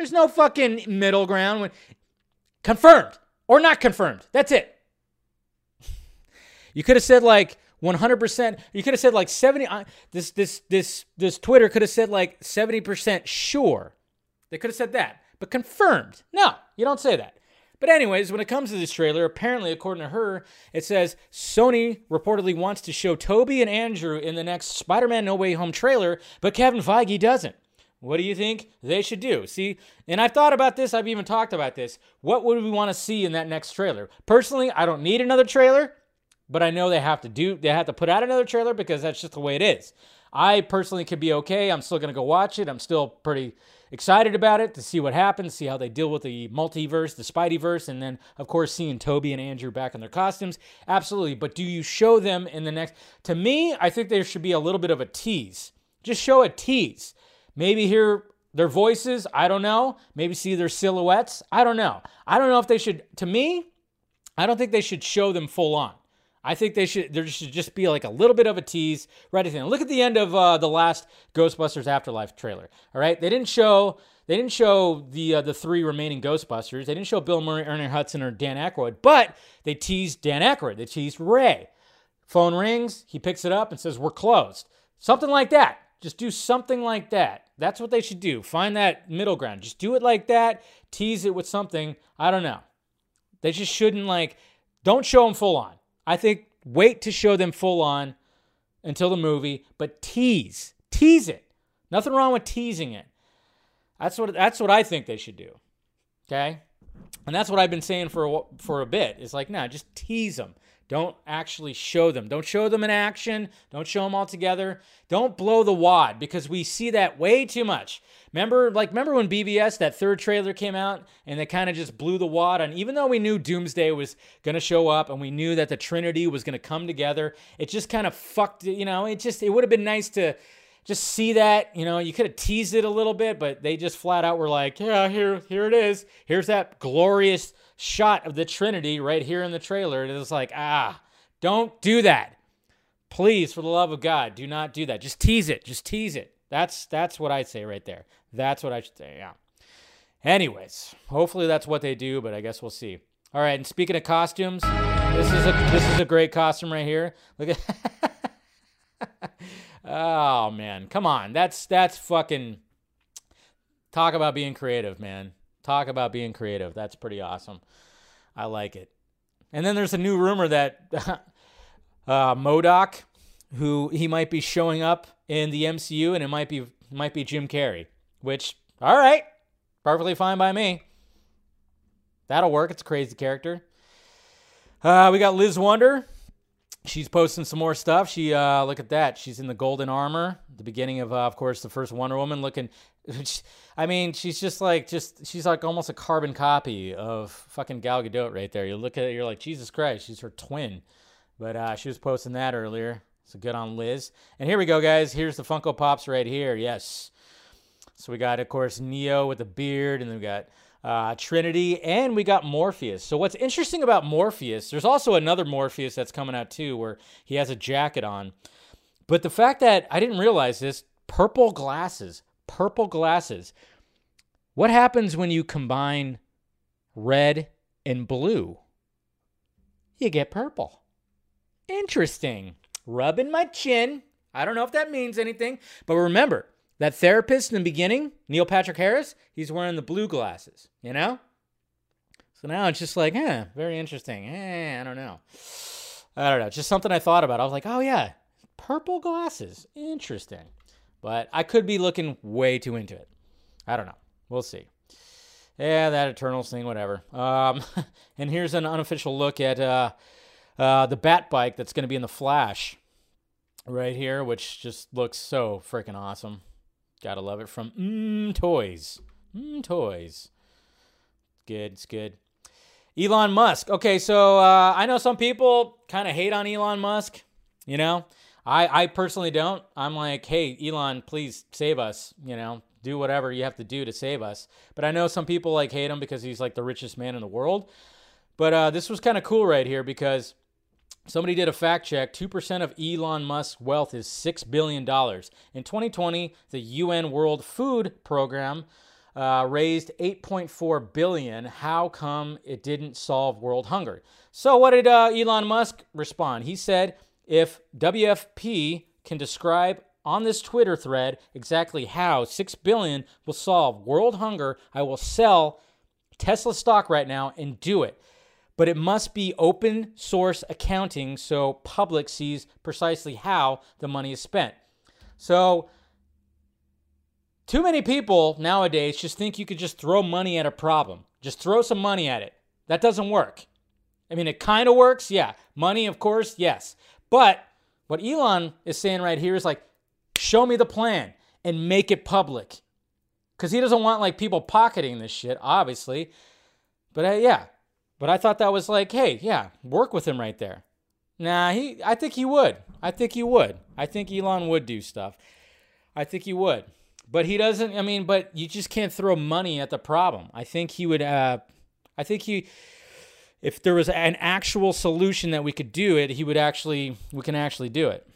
there's no fucking middle ground. When, confirmed or not confirmed. That's it. You could have said like 100%. You could have said like 70 uh, this this this this Twitter could have said like 70% sure. They could have said that. But confirmed. No, you don't say that. But anyways, when it comes to this trailer, apparently according to her, it says Sony reportedly wants to show Tobey and Andrew in the next Spider-Man No Way Home trailer, but Kevin Feige doesn't. What do you think they should do? See, and I've thought about this. I've even talked about this. What would we want to see in that next trailer? Personally, I don't need another trailer, but I know they have to do. They have to put out another trailer because that's just the way it is. I personally could be okay. I'm still gonna go watch it. I'm still pretty excited about it to see what happens, see how they deal with the multiverse, the Spideyverse, and then of course seeing Tobey and Andrew back in their costumes. Absolutely. But do you show them in the next? To me, I think there should be a little bit of a tease. Just show a tease Maybe hear their voices. I don't know. Maybe see their silhouettes. I don't know. I don't know if they should, to me, I don't think they should show them full on. I think they should. There should just be like a little bit of a tease right at the end. Look at the end of uh, the last Ghostbusters Afterlife trailer. All right, they didn't show. They didn't show the uh, the three remaining Ghostbusters. They didn't show Bill Murray, Ernie Hudson, or Dan Aykroyd, but they teased Dan Aykroyd. They teased Ray. Phone rings. He picks it up and says, "We're closed." Something like that. Just do something like that. That's what they should do. Find that middle ground. Just do it like that. Tease it with something. I don't know. They just shouldn't like. Don't show them full on. I think wait to show them full on until the movie, but tease, tease it. Nothing wrong with teasing it. That's what that's what I think they should do. Okay, and that's what I've been saying for a, for a bit. It's like, nah, just tease them. Don't actually show them. Don't show them in action. Don't show them all together. Don't blow the wad because we see that way too much. Remember, like, remember when BVS that third trailer came out and they kind of just blew the wad on. Even though we knew Doomsday was going to show up and we knew that the Trinity was going to come together, it just kind of fucked. You know, it just it would have been nice to just see that. You know, you could have teased it a little bit, but they just flat out were like, yeah, here, here it is. Here's that glorious shot of the Trinity right here in the trailer. It was like, ah, don't do that. Please, for the love of God, do not do that. Just tease it. Just tease it. That's that's what I'd say right there. That's what I should say. Yeah. Anyways, hopefully that's what they do, but I guess we'll see. All right, and speaking of costumes, this is a this is a great costume right here. Look at Oh man, come on. That's that's fucking talk about being creative, man. Talk about being creative. That's pretty awesome. I like it. And then there's a new rumor that uh, MODOK, who he might be showing up in the MCU, and it might be might be Jim Carrey. Which, all right, perfectly fine by me. That'll work. It's a crazy character. Uh, we got Liz Wonder. She's posting some more stuff. She uh, look at that. She's in the golden armor. The beginning of, uh, of course, the first Wonder Woman. Looking I mean, she's just like just she's like almost a carbon copy of fucking Gal Gadot right there. You look at it, you're like, Jesus Christ, she's her twin. But uh, she was posting that earlier. So good on Liz. And here we go, guys. Here's the Funko Pops right here. Yes. So we got, of course, Neo with the beard, and then we got uh, Trinity, and we got Morpheus. So what's interesting about Morpheus? There's also another Morpheus that's coming out too, where he has a jacket on. But the fact that I didn't realize this, purple glasses purple glasses. What happens when you combine red and blue? You get purple. Interesting. Rubbing my chin. I don't know if that means anything, but remember that therapist in the beginning, Neil Patrick Harris, he's wearing the blue glasses, you know? So now it's just like, eh, very interesting. Eh, I don't know. I don't know. Just something I thought about. I was like, oh, yeah, purple glasses. Interesting. But I could be looking way too into it. I don't know. We'll see. Yeah, that Eternals thing, whatever. Um, and here's an unofficial look at uh, uh, the Bat bike that's going to be in the Flash right here, which just looks so freaking awesome. Gotta love it from Mmm Toys. Mmm Toys. Good, it's good. Elon Musk. Okay, so uh, I know some people kind of hate on Elon Musk. You know, I, I personally don't. I'm like, hey, Elon, please save us. You know, do whatever you have to do to save us. But I know some people like hate him because he's like the richest man in the world. But uh, this was kind of cool right here because somebody did a fact check. 2% of Elon Musk's wealth is $6 billion. In 2020, the UN World Food Program uh, raised 8.4 billion. How come it didn't solve world hunger? So what did uh, Elon Musk respond? He said if WFP can describe on this Twitter thread exactly how 6 billion will solve world hunger, I will sell Tesla stock right now and do it. But it must be open source accounting so public sees precisely how the money is spent. So too many people nowadays just think you could just throw money at a problem. Just throw some money at it. That doesn't work. I mean, it kind of works, yeah. Money, of course, yes. But what Elon is saying right here is like, show me the plan and make it public. Because he doesn't want like people pocketing this shit, obviously. But uh, yeah, but I thought that was like, hey, yeah, work with him right there. Nah, he. I think he would. I think he would. I think Elon would do stuff. I think he would. But he doesn't. I mean, but you just can't throw money at the problem. I think he would. Uh, I think he. If there was an actual solution that we could do it, he would actually. We can actually do it.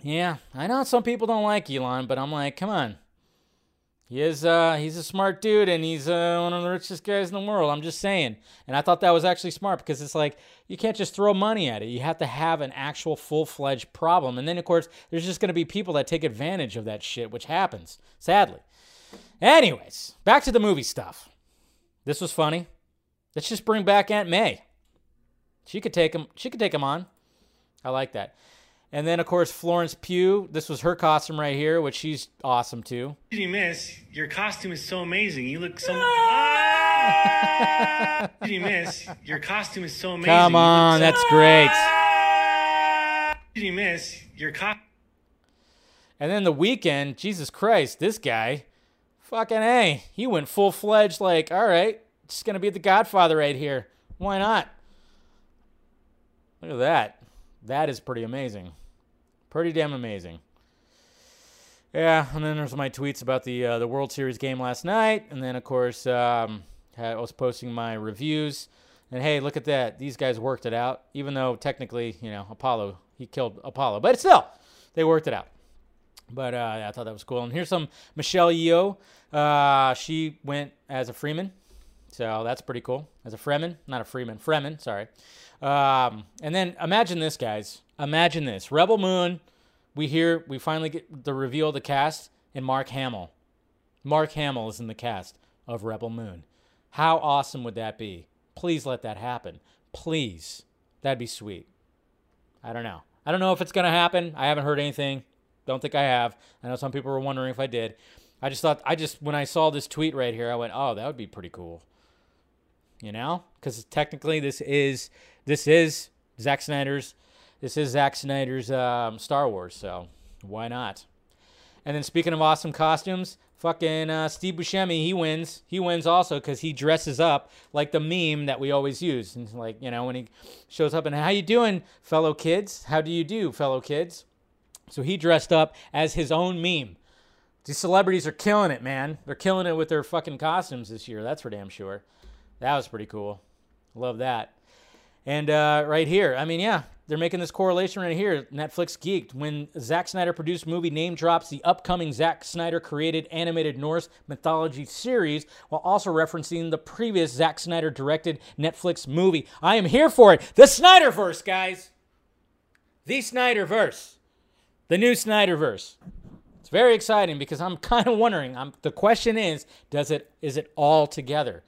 Yeah, I know some people don't like Elon, but I'm like, come on. He is uh, he's a smart dude and he's uh, one of the richest guys in the world. I'm just saying. And I thought that was actually smart because it's like you can't just throw money at it. You have to have an actual full-fledged problem. And then of course, there's just going to be people that take advantage of that shit, which happens, sadly. Anyways, back to the movie stuff. This was funny. Let's just bring back Aunt May. She could take him. She could take him on. I like that. And then, of course, Florence Pugh. This was her costume right here, which she's awesome too. Did you miss? Your costume is so amazing. You look so. Ah! Did you miss? Your costume is so amazing. Come on, so... that's great. Did you miss? Your costume. And then the Weeknd, Jesus Christ, this guy, fucking A. He went full fledged, like, all right, just gonna be the Godfather right here. Why not? Look at that. That is pretty amazing. Pretty damn amazing. Yeah, and then there's my tweets about the uh, the World Series game last night, and then of course um, I was posting my reviews. And hey, look at that! These guys worked it out, even though technically, you know, Apollo he killed Apollo, but still, they worked it out. But uh, yeah, I thought that was cool. And here's some Michelle Yeoh. Uh, she went as a Freeman, so that's pretty cool. As a Freeman, not a Freeman, Freeman. Sorry. Um, and then imagine this, guys. Imagine this. Rebel Moon. We hear we finally get the reveal of the cast and Mark Hamill. Mark Hamill is in the cast of Rebel Moon. How awesome would that be? Please let that happen. Please. That'd be sweet. I don't know. I don't know if it's going to happen. I haven't heard anything. Don't think I have. I know some people were wondering if I did. I just thought, I just, when I saw this tweet right here, I went, oh, that would be pretty cool. You know? Because technically, this is this is Zack Snyder's this is Zack Snyder's um, Star Wars, so why not? And then speaking of awesome costumes, fucking uh, Steve Buscemi, he wins. He wins also because he dresses up like the meme that we always use. And like you know when he shows up and how you doing, fellow kids? How do you do, fellow kids? So he dressed up as his own meme. These celebrities are killing it, man. They're killing it with their fucking costumes this year. That's for damn sure. That was pretty cool. Love that. And uh, right here, I mean, yeah, they're making this correlation right here. Netflix geeked when Zack Snyder produced movie name drops the upcoming Zack Snyder created animated Norse mythology series while also referencing the previous Zack Snyder directed Netflix movie. I am here for it. The Snyderverse, guys. The Snyderverse. The new Snyderverse. It's very exciting because I'm kind of wondering. I'm, the question is, does it is it all together?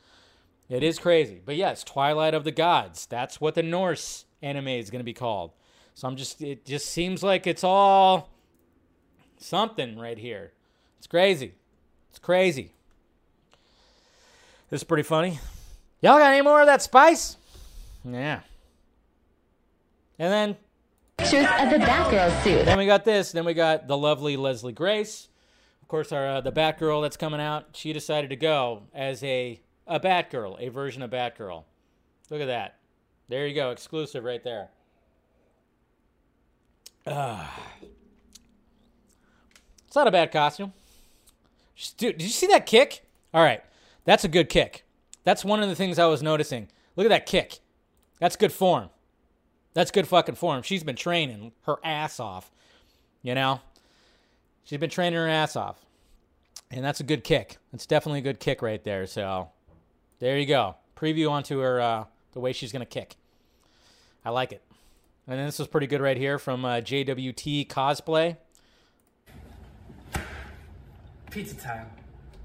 It is crazy. But yes, Twilight of the Gods. That's what the Norse anime is going to be called. So I'm just, it just seems like it's all something right here. It's crazy. It's crazy. This is pretty funny. Y'all got any more of that spice? Yeah. And then. Pictures of the Batgirl suit. Then we got this. Then we got the lovely Leslie Grace. Of course, our uh, the Batgirl that's coming out. She decided to go as a a Batgirl, a version of Batgirl. Look at that. There you go, exclusive right there. Uh, it's not a bad costume. Dude, did you see that kick? All right, that's a good kick. That's one of the things I was noticing. Look at that kick. That's good form. That's good fucking form. She's been training her ass off. You know? She's been training her ass off. And that's a good kick. It's definitely a good kick right there. So there you go. Preview onto her, uh, the way she's going to kick. I like it. And then this was pretty good right here from uh, JWT Cosplay. Pizza time.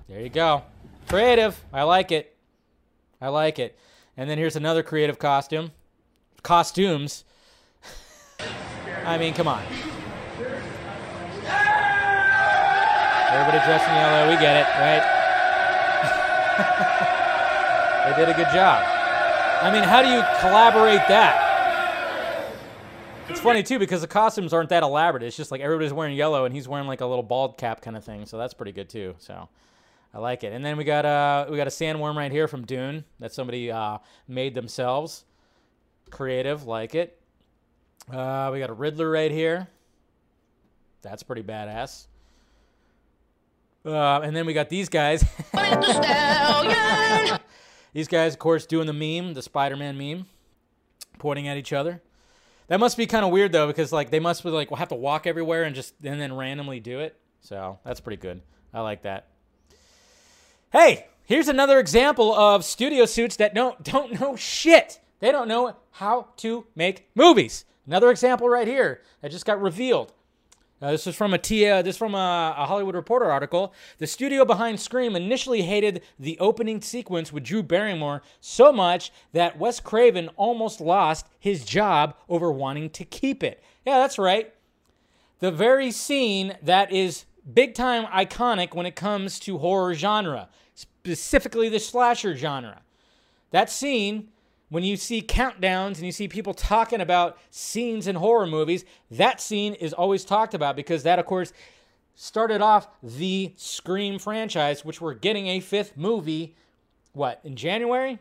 There you go. Creative. I like it. I like it. And then here's another creative costume. Costumes. I mean, come on. Everybody dressed in yellow. We get it, right? they did a good job. I mean, how do you collaborate that? It's funny too because the costumes aren't that elaborate. It's just like everybody's wearing yellow and he's wearing like a little bald cap kind of thing. So that's pretty good too. So I like it. And then we got uh we got a sandworm right here from Dune that somebody uh, made themselves. Creative, like it. Uh, we got a Riddler right here. That's pretty badass. Uh, and then we got these guys. these guys, of course, doing the meme, the Spider-Man meme, pointing at each other. That must be kind of weird though, because like they must be like have to walk everywhere and just and then randomly do it. So that's pretty good. I like that. Hey, here's another example of studio suits that don't don't know shit. They don't know how to make movies. Another example right here that just got revealed. Uh, this is from a uh, this is from a, a, Hollywood Reporter article. The studio behind Scream initially hated the opening sequence with Drew Barrymore so much that Wes Craven almost lost his job over wanting to keep it. Yeah, that's right. The very scene that is big time iconic when it comes to horror genre, specifically the slasher genre. That scene when you see countdowns and you see people talking about scenes in horror movies, that scene is always talked about because that, of course, started off the Scream franchise, which we're getting a fifth movie, what, in January?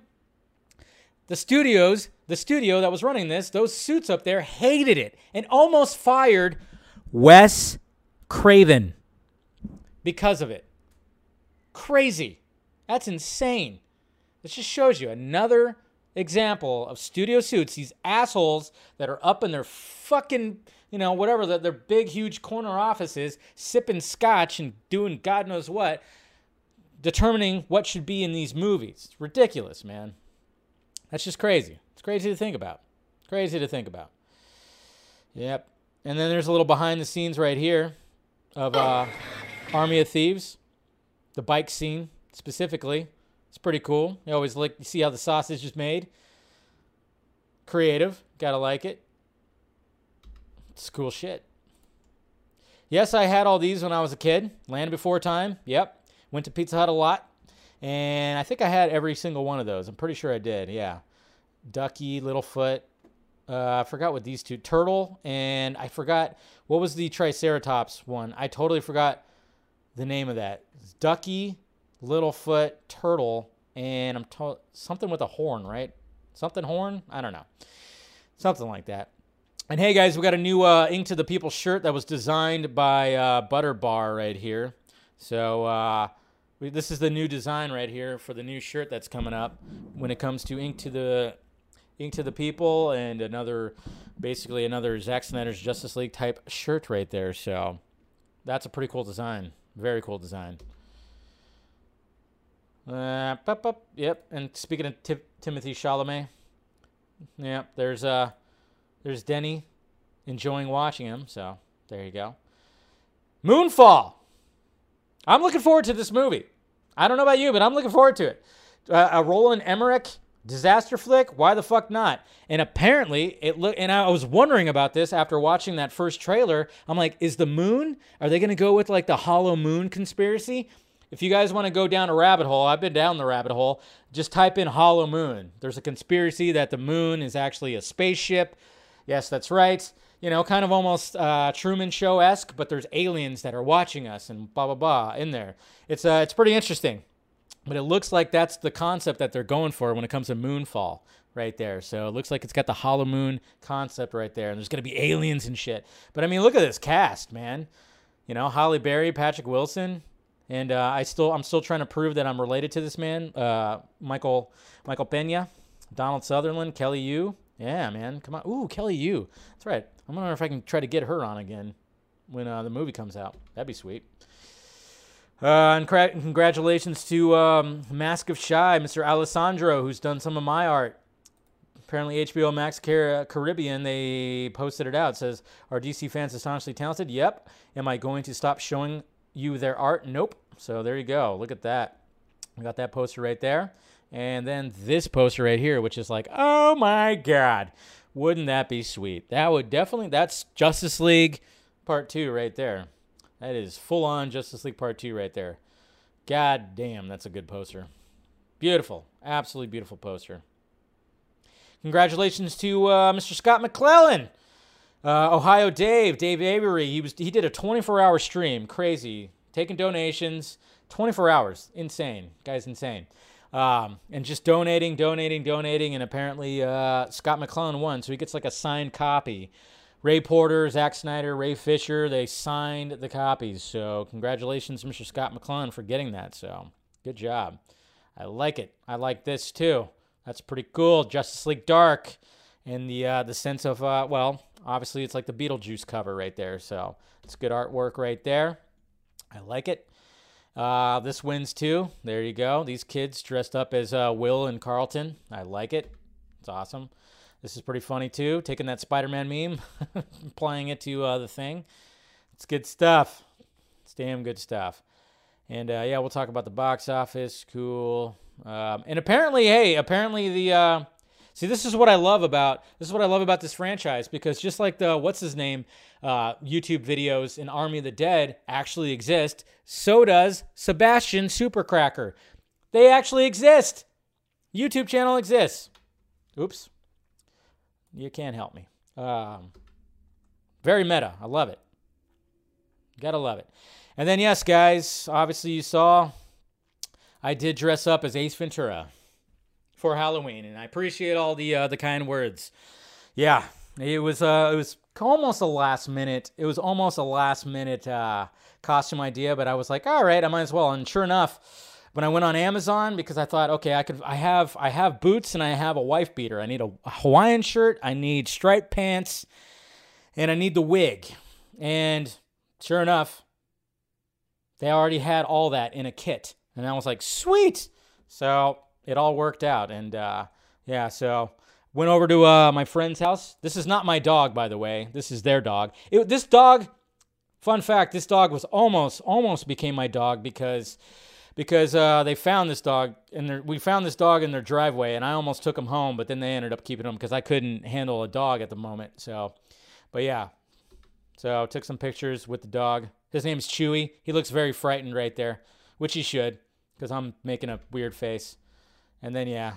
The studios, the studio that was running this, those suits up there hated it and almost fired Wes Craven because of it. Crazy. That's insane. This just shows you another example of studio suits, these assholes that are up in their fucking, you know, whatever, their, their big, huge corner offices, sipping scotch and doing God knows what, determining what should be in these movies. It's ridiculous, man. That's just crazy. It's crazy to think about. Crazy to think about. Yep. And then there's a little behind the scenes right here of uh, Army of Thieves, the bike scene specifically. It's pretty cool. You always like you see how the sausage is made. Creative, gotta like it. It's cool shit. Yes, I had all these when I was a kid. Land Before Time. Yep. Went to Pizza Hut a lot. And I think I had every single one of those. I'm pretty sure I did. Yeah. Ducky, Littlefoot. Uh, I forgot what these two. Turtle. And I forgot. What was the Triceratops one? I totally forgot the name of that. Ducky, Littlefoot, Turtle, and I'm told something with a horn, right? Something horn? I don't know. Something like that. And hey, guys, we got a new uh, Ink to the People shirt that was designed by uh, Butter Bar right here. So uh, we, this is the new design right here for the new shirt that's coming up when it comes to Ink to the Ink to the People and another, basically another Zack Snyder's Justice League type shirt right there. So that's a pretty cool design. Very cool design. Uh, yep. And speaking of T- Timothée Chalamet, yep. There's uh, there's Denny enjoying watching him. So there you go. Moonfall. I'm looking forward to this movie. I don't know about you, but I'm looking forward to it. Uh, a Roland Emmerich disaster flick. Why the fuck not? And apparently it look. And I was wondering about this after watching that first trailer. I'm like, is the moon? Are they going to go with like the Hollow Moon conspiracy? If you guys want to go down a rabbit hole, I've been down the rabbit hole. Just type in Hollow Moon. There's a conspiracy that the moon is actually a spaceship. Yes, that's right. You know, kind of almost uh, Truman Show esque, but there's aliens that are watching us and blah blah blah in there. It's uh, it's pretty interesting. But it looks like that's the concept that they're going for when it comes to Moonfall right there. So it looks like it's got the Hollow Moon concept right there, and there's gonna be aliens and shit. But I mean, look at this cast, man. You know, Halle Berry, Patrick Wilson, and uh, I still I'm still trying to prove that I'm related to this man, uh, Michael Michael Pena, Donald Sutherland, Kelly Yu. Yeah, man, come on. Ooh, Kelly Yu. That's right. I'm wondering if I can try to get her on again when uh, the movie comes out. That'd be sweet. Uh, and cra- congratulations to um, Mask of Shy, Mr. Alessandro, who's done some of my art. Apparently, HBO Max Car- Caribbean, they posted it out. It says, Are DC fans astonishingly talented? Yep. Am I going to stop showing you their art? Nope. So there you go. Look at that. We got that poster right there. And then this poster right here, which is like, oh my God. Wouldn't that be sweet? That would definitely, that's Justice League Part 2 right there. That is full on Justice League Part 2 right there. God damn, that's a good poster. Beautiful. Absolutely beautiful poster. Congratulations to uh, Mr. Scott McClellan. Uh, Ohio Dave, Dave Avery, he was he did a 24-hour stream, crazy, taking donations, 24 hours, insane, guy's insane, um, and just donating, donating, donating, and apparently uh, Scott McClellan won, so he gets like a signed copy. Ray Porter, Zack Snyder, Ray Fisher, they signed the copies, so congratulations, Mr. Scott McClellan, for getting that. So good job. I like it. I like this too. That's pretty cool. Justice League Dark, in the uh, the sense of uh, well, obviously it's like the Beetlejuice cover right there. So it's good artwork right there. I like it. Uh, this wins too. There you go. These kids dressed up as uh, Will and Carlton. I like it. It's awesome. This is pretty funny too. Taking that Spider-Man meme, applying it to uh, the thing. It's good stuff. It's damn good stuff. And uh, yeah, we'll talk about the box office. Cool. Um, and apparently, hey, apparently the uh, see this is what I love about this is what I love about this franchise because just like the what's his name uh, YouTube videos in Army of the Dead actually exist, so does Sebastian Supercracker. They actually exist. YouTube channel exists. Oops. You can't help me. Um, very meta. I love it. Gotta love it. And then, yes, guys, obviously you saw I did dress up as Ace Ventura for Halloween, and I appreciate all the uh, the kind words. Yeah, it was uh, it was almost a last minute. It was almost a last minute uh, costume idea, but I was like, all right, I might as well. And sure enough, when I went on Amazon because I thought, okay, I could, I have, I have boots and I have a wife beater. I need a Hawaiian shirt. I need striped pants, and I need the wig. And sure enough, they already had all that in a kit. And I was like, sweet. So it all worked out. And uh, yeah, so went over to uh, my friend's house. This is not my dog, by the way. This is their dog. It, this dog, fun fact, this dog was almost, almost became my dog because because uh, they found this dog and we found this dog in their driveway and I almost took him home, but then they ended up keeping him because I couldn't handle a dog at the moment. So, but yeah, so took some pictures with the dog. His name's Chewy. He looks very frightened right there, which he should because I'm making a weird face. And then yeah,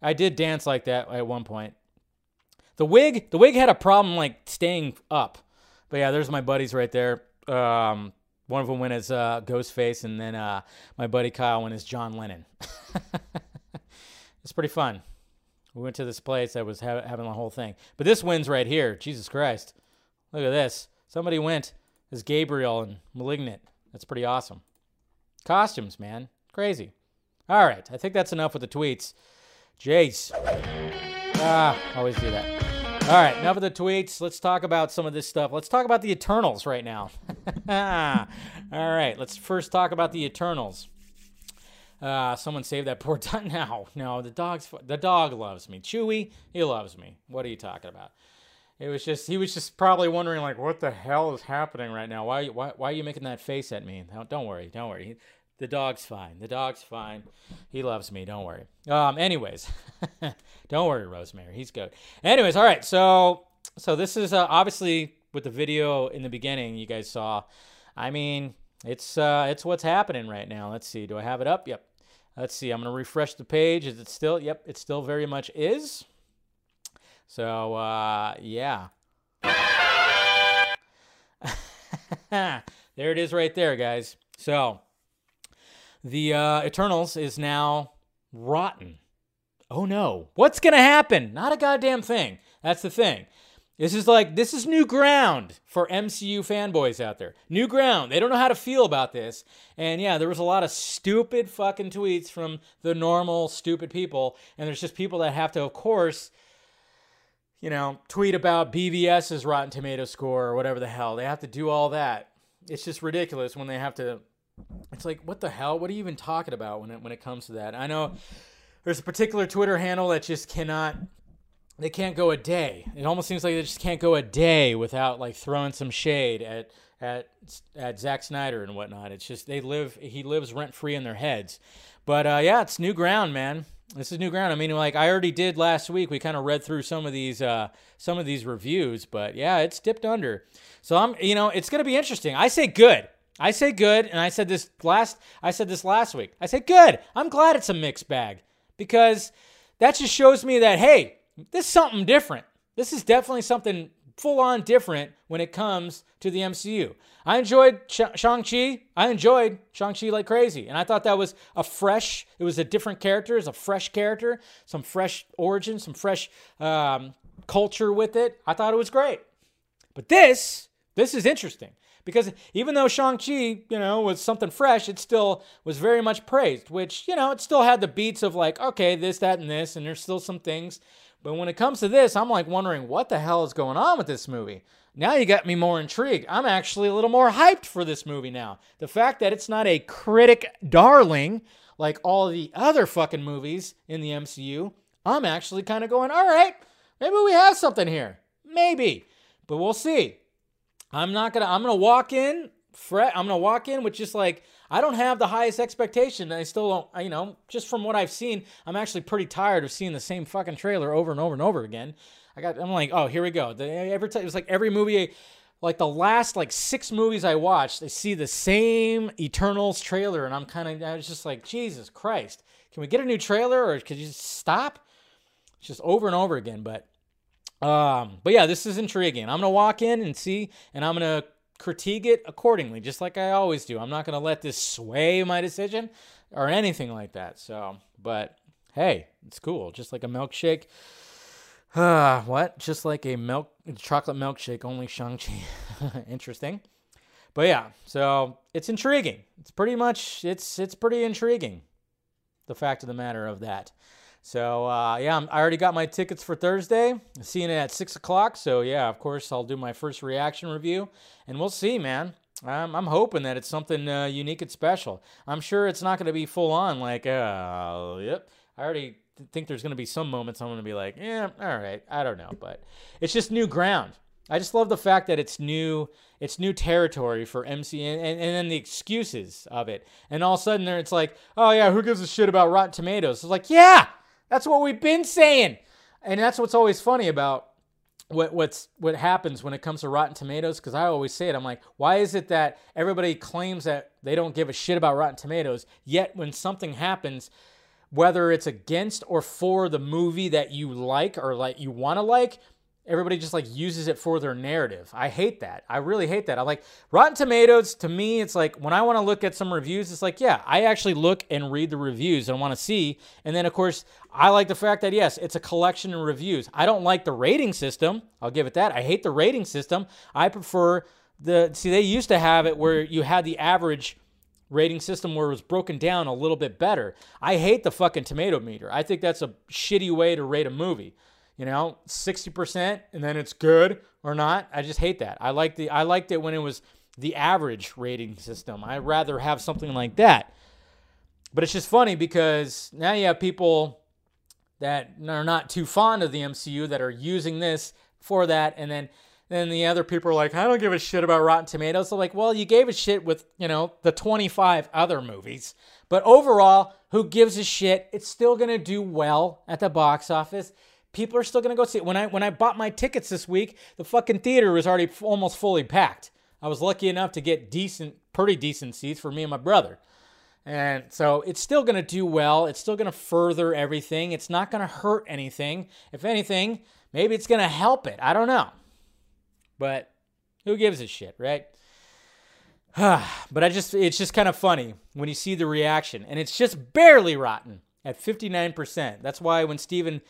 I did dance like that at one point. The wig, the wig had a problem like staying up. But yeah, there's my buddies right there. Um, one of them went as uh, Ghostface, and then uh, my buddy Kyle went as John Lennon. it's pretty fun. We went to this place that was ha- having the whole thing. But this wins right here. Jesus Christ. Look at this. Somebody went as Gabriel and Malignant. That's pretty awesome. Costumes, man. Crazy. All right. I think that's enough with the tweets. Jace. Ah, always do that. All right, enough of the tweets. Let's talk about some of this stuff. Let's talk about the Eternals right now. All right, let's first talk about the Eternals. Uh, someone save that poor dog. No, no, the dog's the dog loves me. Chewy, he loves me. What are you talking about? It was just he was just probably wondering like, what the hell is happening right now? Why why why are you making that face at me? Don't worry, don't worry. The dog's fine. The dog's fine. He loves me. Don't worry. Um. Anyways, don't worry, Rosemary. He's good. Anyways, all right. So so this is uh, obviously with the video in the beginning you guys saw. I mean, it's uh it's what's happening right now. Let's see. Do I have it up? Yep. Let's see. I'm gonna refresh the page. Is it still? Yep. It still very much is. So uh, yeah. there it is right there, guys. So the uh, Eternals is now rotten. Oh no. What's going to happen? Not a goddamn thing. That's the thing. This is like, this is new ground for MCU fanboys out there. New ground. They don't know how to feel about this. And yeah, there was a lot of stupid fucking tweets from the normal stupid people. And there's just people that have to, of course, you know, tweet about BVS's Rotten Tomato score or whatever the hell. They have to do all that. It's just ridiculous when they have to it's like what the hell what are you even talking about when it when it comes to that i know there's a particular twitter handle that just cannot they can't go a day it almost seems like they just can't go a day without like throwing some shade at at at Zack Snyder and whatnot. It's just they live he lives rent free in their heads. But uh, yeah, it's new ground, man. This is new ground. I mean, like I already did last week. We kind of read through some of these uh, some of these reviews, but yeah, it's dipped under. So I'm you know it's gonna be interesting. I say good. I say good, and I said this last I said this last week. I say good. I'm glad it's a mixed bag because that just shows me that hey, this is something different. This is definitely something full on different when it comes to the MCU. I enjoyed Shang-Chi. I enjoyed Shang-Chi like crazy. And I thought that was a fresh, it was a different character, it's a fresh character, some fresh origin, some fresh um, culture with it. I thought it was great. But this, this is interesting because even though Shang-Chi, you know, was something fresh, it still was very much praised, which, you know, it still had the beats of like, okay, this, that, and this, and there's still some things. But when it comes to this, I'm like wondering what the hell is going on with this movie. Now you got me more intrigued. I'm actually a little more hyped for this movie now. The fact that it's not a critic darling like all the other fucking movies in the MCU, I'm actually kind of going, all right, maybe we have something here. Maybe. But we'll see. I'm not gonna. I'm gonna walk in. Fret. I'm gonna walk in with just like I don't have the highest expectation. I still don't. You know, just from what I've seen, I'm actually pretty tired of seeing the same fucking trailer over and over and over again. I got. I'm like, oh, here we go. The, every time it was like every movie. Like the last like six movies I watched, I see the same Eternals trailer, and I'm kind of I was just like, Jesus Christ, can we get a new trailer or could you just stop? It's just over and over again. But um, but yeah, this is intriguing. I'm gonna walk in and see, and I'm gonna critique it accordingly, just like I always do. I'm not gonna let this sway my decision or anything like that. So, but hey, it's cool. Just like a milkshake. Uh, what? Just like a milk chocolate milkshake, only Shang-Chi. Interesting. But yeah, so it's intriguing. It's pretty much it's it's pretty intriguing. The fact of the matter of that. So uh, yeah, I'm, i already got my tickets for Thursday. seeing it at six o'clock. So yeah, of course I'll do my first reaction review, and we'll see, man. I'm, I'm hoping that it's something uh, unique and special. I'm sure it's not going to be full on like, uh, yep. I already think there's going to be some moments I'm going to be like, yeah, all right, I don't know, but it's just new ground. I just love the fact that it's new, it's new territory for MC, and, and, and then the excuses of it, and all of a sudden there it's like, oh yeah, who gives a shit about Rotten Tomatoes? It's like, yeah, that's what we've been saying. And that's what's always funny about what what's what happens when it comes to Rotten Tomatoes because I always say it. I'm like, why is it that everybody claims that they don't give a shit about Rotten Tomatoes, yet when something happens, whether it's against or for the movie that you like or like you want to like, everybody just like uses it for their narrative. I hate that. I really hate that. I like Rotten Tomatoes to me it's like when I want to look at some reviews it's like yeah, I actually look and read the reviews and want to see and then of course I like the fact that yes, it's a collection of reviews. I don't like the rating system. I'll give it that. I hate the rating system. I prefer the see they used to have it where you had the average rating system where it was broken down a little bit better. I hate the fucking tomato meter. I think that's a shitty way to rate a movie you know 60% and then it's good or not. I just hate that. I like the i liked it when it was the average rating system. I'd rather have something like that. But it's just funny because now you have people that are not too fond of the mcu that are using this for that and then then the other people are like i don't give a shit about rotten tomatoes. So like well you gave a shit with you know the 25 other movies but overall who gives a shit? It's still going to do well at the box office people are still going to go see it. When I when I bought my tickets this week, the fucking theater was already f- almost fully packed. I was lucky enough to get decent, pretty decent seats for me and my brother. And so it's still going to do well. It's still going to further everything. It's not going to hurt anything. If anything, maybe it's going to help it. I don't know. But who gives a shit, right? but I just it's just kind of funny when you see the reaction and it's just barely rotten at 59%. That's why when Steven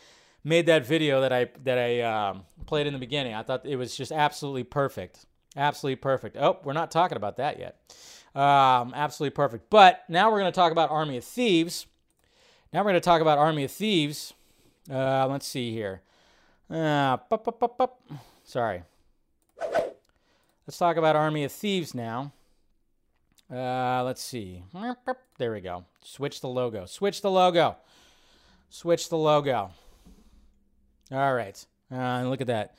made that video that I that I um, played in the beginning. I thought it was just absolutely perfect, absolutely perfect. Oh, we're not talking about that yet. Um, absolutely perfect. But now we're going to talk about Army of Thieves. Now we're going to talk about Army of Thieves. Uh, let's see here. Uh, Sorry. Let's talk about Army of Thieves now. Uh, let's see. There we go. Switch the logo. Switch the logo. Switch the logo. All right. Uh, look at that.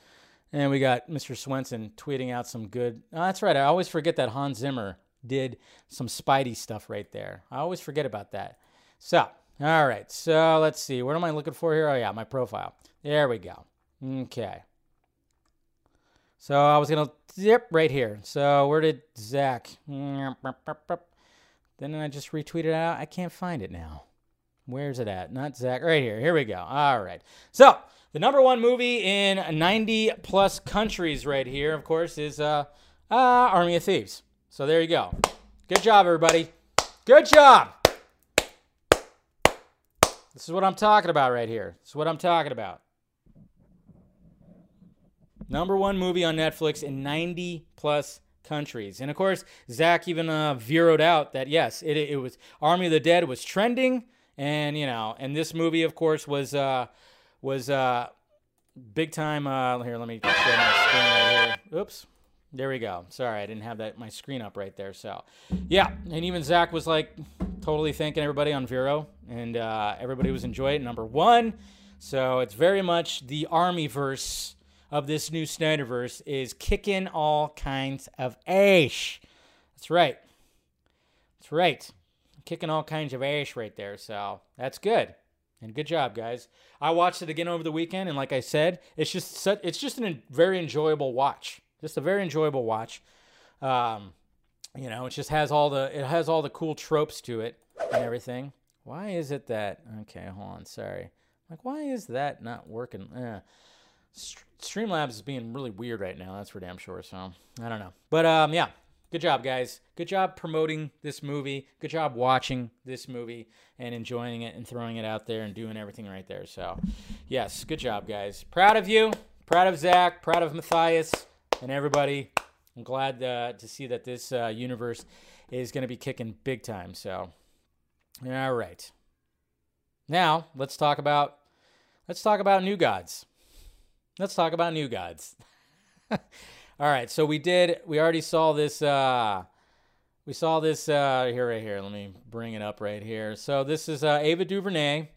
And we got Mr. Swenson tweeting out some good. Oh, that's right. I always forget that Hans Zimmer did some Spidey stuff right there. I always forget about that. So, all right. So let's see. What am I looking for here? Oh, yeah, my profile. There we go. Okay. So I was gonna zip right here. So where did Zack? Then I just retweeted it out. I can't find it now. Where's it at? Not Zack. Right here. Here we go. All right. So the number one movie in 90 plus countries right here, of course, is uh, uh, Army of Thieves. So there you go. Good job, everybody. Good job. This is what I'm talking about right here. This is what I'm talking about. Number one movie on Netflix in 90 plus countries. And of course, Zack even uh, zeroed out that yes, it, it was Army of the Dead was trending, and you know, and this movie, of course, was uh, was uh, big time. Uh, here, let me my screen right here. Oops. There we go. Sorry, I didn't have that my screen up right there. So, yeah, and even Zack was like totally thanking everybody on Vero, and uh, everybody was enjoying it. Number one, so it's very much the Army verse of this new Snyderverse is kicking all kinds of ash. That's right. That's right. Kicking all kinds of ash right there. So that's good. And good job, guys. I watched it again over the weekend, and like I said, it's just such, it's just a very enjoyable watch. Just a very enjoyable watch. Um, you know, it just has all the it has all the cool tropes to it and everything. Why is it that? Okay, hold on. Sorry. Like, why is that not working? Eh. Streamlabs is being really weird right now. That's for damn sure. So I don't know, but um, yeah, good job, guys. Good job promoting this movie. Good job watching this movie and enjoying it and throwing it out there and doing everything right there. So, yes, good job, guys. Proud of you. Proud of Zack. Proud of Matthias and everybody. I'm glad uh, to see that this uh, universe is going to be kicking big time. So, all right. Now let's talk about let's talk about New Gods. Let's talk about New Gods. All right, so we did. We already saw this. Uh, we saw this uh, here, right here. Let me bring it up right here. So this is uh, Ava DuVernay.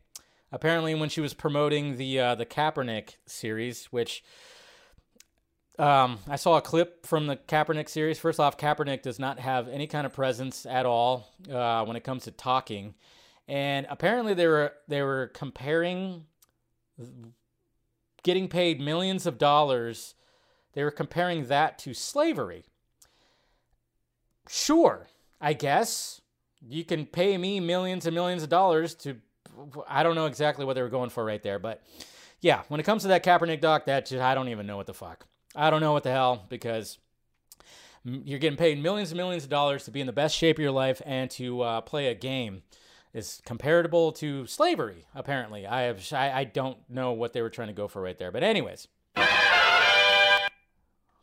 Apparently, when she was promoting the uh, the Kaepernick series, which um, I saw a clip from the Kaepernick series. First off, Kaepernick does not have any kind of presence at all uh, when it comes to talking, and apparently they were they were comparing getting paid millions of dollars, they were comparing that to slavery. Sure, I guess. You can pay me millions and millions of dollars to, I don't know exactly what they were going for right there, but yeah, when it comes to that Kaepernick doc, that just, I don't even know what the fuck. I don't know what the hell because you're getting paid millions and millions of dollars to be in the best shape of your life and to uh, play a game is comparable to slavery. Apparently, I have I, I don't know what they were trying to go for right there, but anyways.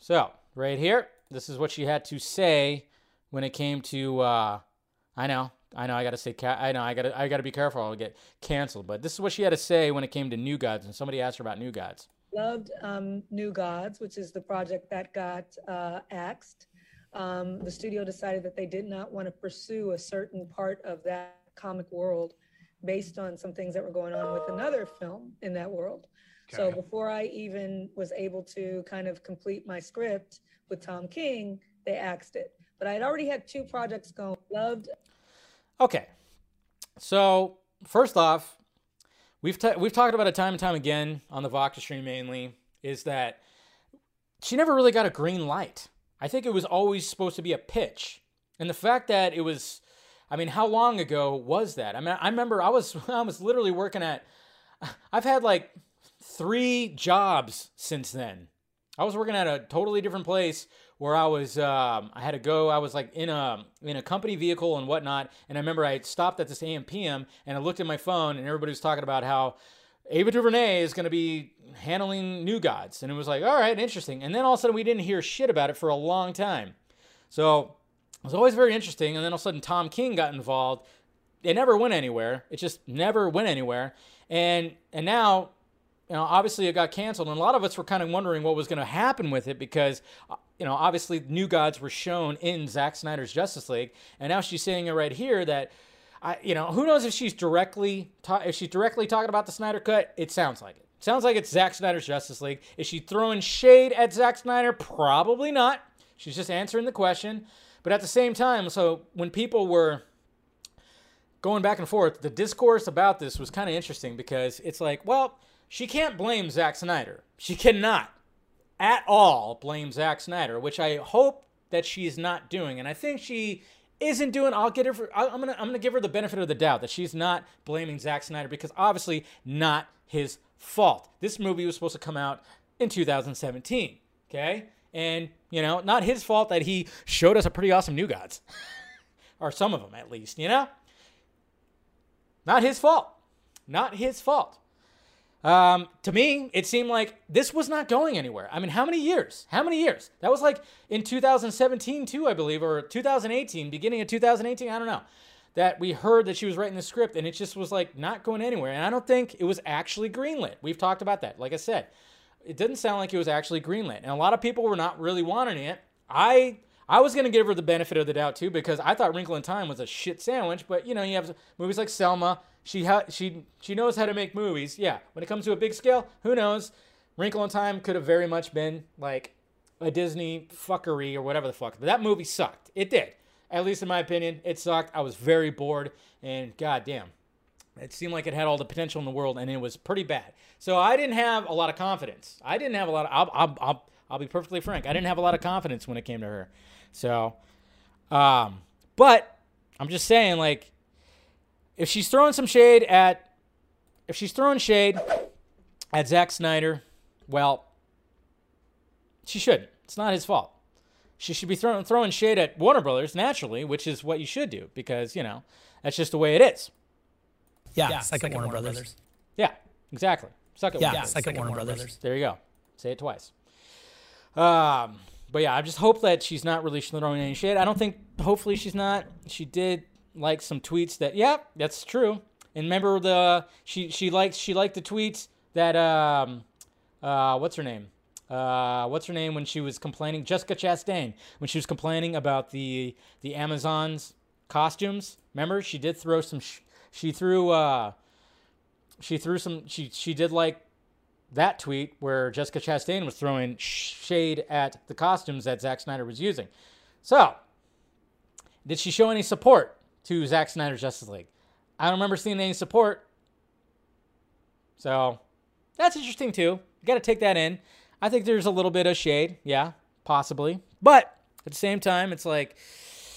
So right here, this is what she had to say when it came to. Uh, I know, I know, I gotta say, ca- I know, I gotta, I gotta be careful. I'll get canceled. But this is what she had to say when it came to New Gods, and somebody asked her about New Gods. Loved um, New Gods, which is the project that got uh, axed. Um, the studio decided that they did not want to pursue a certain part of that comic world based on some things that were going on with another film in that world. So before I even was able to kind of complete my script with Tom King, they axed it. But I had already had two projects going. Loved. Okay, so first off, we've t- we've talked about it time and time again on the Vodka stream mainly. Is that she never really got a green light. I think it was always supposed to be a pitch, and the fact that it was I mean, how long ago was that? I mean, I remember I was I was literally working at I've had like 3 jobs since then. I was working at a totally different place where I was um, I had to go. I was like in a in a company vehicle and whatnot. And I remember I stopped at this AM PM and I looked at my phone and everybody was talking about how Ava DuVernay is going to be handling New Gods, and it was like, all right, interesting. And then all of a sudden we didn't hear shit about it for a long time. So it was always very interesting. And then all of a sudden, Tom King got involved. It never went anywhere. It just never went anywhere. And and now, you know, obviously it got canceled. And a lot of us were kind of wondering what was going to happen with it because, uh, you know, obviously New Gods were shown in Zack Snyder's Justice League, and now she's saying it right here that. I, you know, who knows if she's directly ta- if she's directly talking about the Snyder Cut? It sounds like it. Sounds like it's Zack Snyder's Justice League. Is she throwing shade at Zack Snyder? Probably not. She's just answering the question. But at the same time, so when people were going back and forth, the discourse about this was kind of interesting because it's like, well, she can't blame Zack Snyder. She cannot. at all blame Zack Snyder, which I hope that she's not doing, and I think she isn't doing. I'll get her. For, I'm gonna I'm gonna give her the benefit of the doubt that she's not blaming Zack Snyder because obviously not his fault. This movie was supposed to come out in 2017. Okay, and you know not his fault that he showed us a pretty awesome New Gods, or some of them at least. You know, not his fault. Not his fault. Um, to me, it seemed like this was not going anywhere. I mean, how many years? How many years? That was like in 2017 too, I believe, or 2018, beginning of 2018. I don't know. That we heard that she was writing the script, and it just was like not going anywhere. And I don't think it was actually greenlit. We've talked about that. Like I said, it didn't sound like it was actually greenlit, and a lot of people were not really wanting it. I I was gonna give her the benefit of the doubt too because I thought Wrinkle in Time was a shit sandwich. But you know, you have movies like Selma. She ha- she she knows how to make movies. Yeah, when it comes to a big scale, who knows? Wrinkle in Time could have very much been like a Disney fuckery or whatever the fuck. But that movie sucked. It did. At least in my opinion, it sucked. I was very bored, and goddamn, it seemed like it had all the potential in the world, and it was pretty bad. So I didn't have a lot of confidence. I didn't have a lot of. I'll, I'll, I'll, I'll be perfectly frank. I didn't have a lot of confidence when it came to her. So, um, but I'm just saying, like, if she's throwing some shade at, if she's throwing shade at Zack Snyder, well, she shouldn't. It's not his fault. She should be throwing throwing shade at Warner Brothers naturally, which is what you should do because you know that's just the way it is. Yeah, second, Warner, Brothers. Yeah, exactly. Suck it. Yeah, Warner Brothers. second, Warner, Brothers. There you go. Say it twice. Um, but yeah, I just hope that she's not really throwing any shade. I don't think. Hopefully, she's not. She did like some tweets that. Yeah, that's true. And remember the she she liked she liked the tweets that um uh what's her name uh what's her name when she was complaining Jessica Chastain when she was complaining about the the Amazons costumes. Remember she did throw some. Sh- she threw uh she threw some she she did like that tweet where Jessica Chastain was throwing shade at the costumes that Zack Snyder was using. So, did she show any support to Zack Snyder's Justice League? I don't remember seeing any support. So, that's interesting too. You got to take that in. I think there's a little bit of shade, yeah, possibly. But at the same time, it's like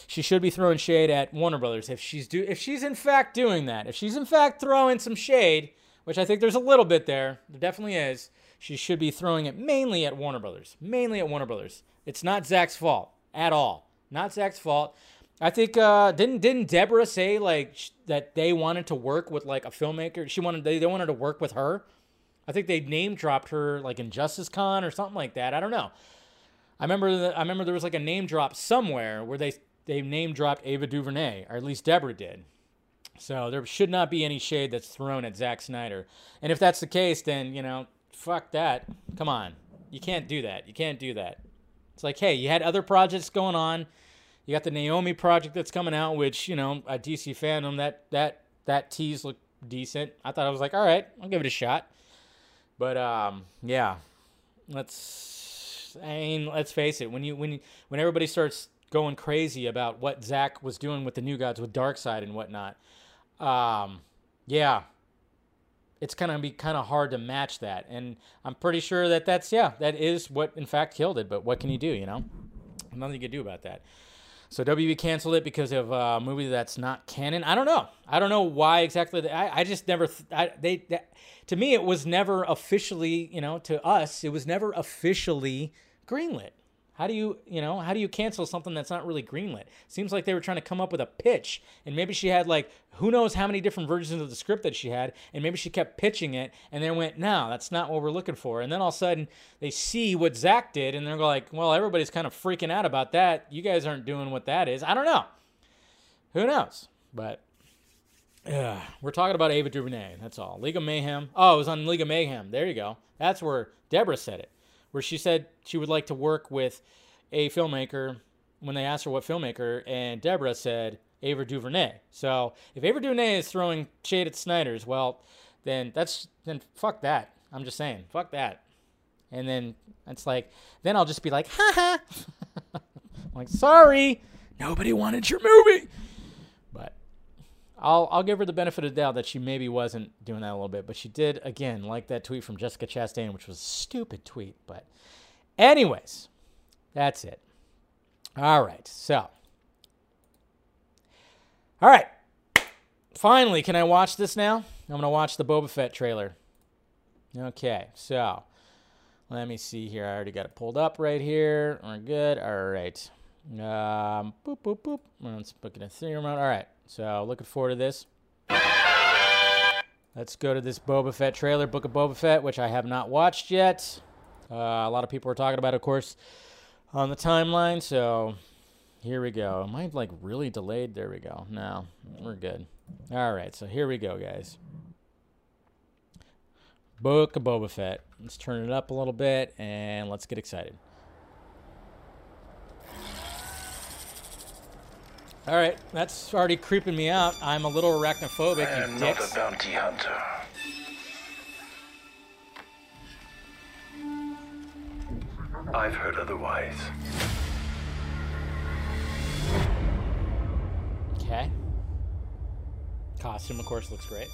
she should be throwing shade at Warner Brothers if she's do if she's in fact doing that. If she's in fact throwing some shade, which I think there's a little bit there, there definitely is. She should be throwing it mainly at Warner Brothers. Mainly at Warner Brothers. It's not Zack's fault at all. Not Zack's fault. I think uh, didn't didn't Deborah say like sh- that they wanted to work with like a filmmaker? She wanted they, they wanted to work with her. I think they name dropped her like in Justice Con or something like that. I don't know. I remember that I remember there was like a name drop somewhere where they they name dropped Ava DuVernay, or at least Deborah did. So there should not be any shade that's thrown at Zack Snyder. And if that's the case, then you know, fuck that. Come on, you can't do that. You can't do that. It's like, hey, you had other projects going on. You got the Naomi project that's coming out, which you know, a DC fandom that that that tease looked decent. I thought I was like, all right, I'll give it a shot. But um, yeah, let's. I mean, let's face it. When you when you, when everybody starts going crazy about what Zack was doing with the New Gods with Darkseid and whatnot, um, yeah, it's gonna be kind of hard to match that. And I'm pretty sure that that's yeah, that is what in fact killed it. But what can you do? You know, nothing you can do about that. So WB canceled it because of a movie that's not canon. I don't know. I don't know why exactly. They, I, I just never. I, they to me it was never officially. You know, to us it was never officially greenlit. How do you, you know, how do you cancel something that's not really greenlit? Seems like they were trying to come up with a pitch, and maybe she had like who knows how many different versions of the script that she had, and maybe she kept pitching it, and then went, no, that's not what we're looking for. And then all of a sudden they see what Zack did, and they're like, well, everybody's kind of freaking out about that. You guys aren't doing what that is. I don't know. Who knows? But yeah, we're talking about Ava DuVernay. That's all. League of Mayhem. Oh, it was on League of Mayhem. There you go. That's where Deborah said it where she said she would like to work with a filmmaker when they asked her what filmmaker, and Deborah said Ava DuVernay. So if Ava DuVernay is throwing shade at Snyder's, well, then that's then fuck that. I'm just saying, fuck that. And then it's like, then I'll just be like, ha ha. Like, sorry, nobody wanted your movie. I'll I'll give her the benefit of the doubt that she maybe wasn't doing that a little bit, but she did again like that tweet from Jessica Chastain, which was a stupid tweet, but Anyways, that's it. All right. So, all right. Finally, can I watch this now? I'm to watch the Boba Fett trailer. Okay. So, let me see here. I already got it pulled up right here. We're good. All right. Um, boop, boop, boop. Let's book it in theater mode. All right. So, looking forward to this. Let's go to this Boba Fett trailer, Book of Boba Fett, which I have not watched yet. Uh, a lot of people are talking about, of course, on the timeline. So here we go. Am I like really delayed? There we go. No, we're good. All right, so here we go, guys. Book of Boba Fett. Let's turn it up a little bit and let's get excited. All right, that's already creeping me out. I'm a little arachnophobic. I am not a bounty hunter. I've heard otherwise. Okay. Costume, of course, looks great.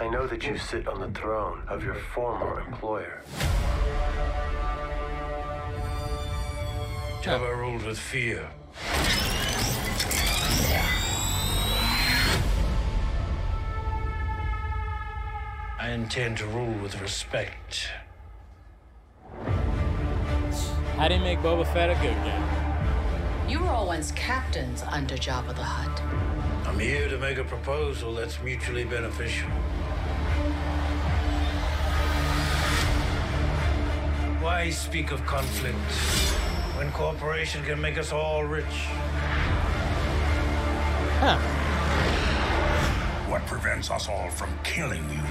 I know that you sit on the throne of your former employer. Jabba ruled with fear. I intend to rule with respect. How do you make Boba Fett a good guy? You were all once captains under Jabba the Hutt. I'm here to make a proposal that's mutually beneficial. Why speak of conflict when cooperation can make us all rich? Huh. What prevents us all from killing you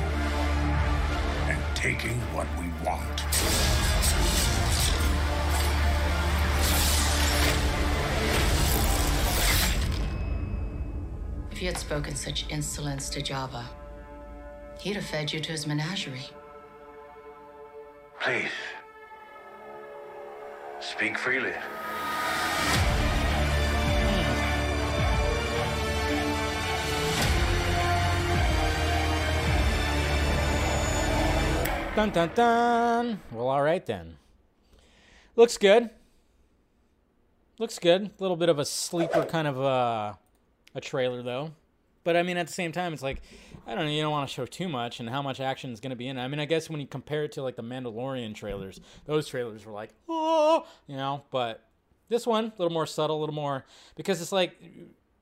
and taking what we want? If you had spoken such insolence to Jabba, he'd have fed you to his menagerie. Please. Speak freely. Dun dun dun. Well, all right then. Looks good. Looks good. A little bit of a sleeper kind of uh, a trailer though. But I mean, at the same time, it's like I don't know. You don't want to show too much, and how much action is going to be in it. I mean, I guess when you compare it to like the Mandalorian trailers, those trailers were like, oh, you know. But this one, a little more subtle, a little more because it's like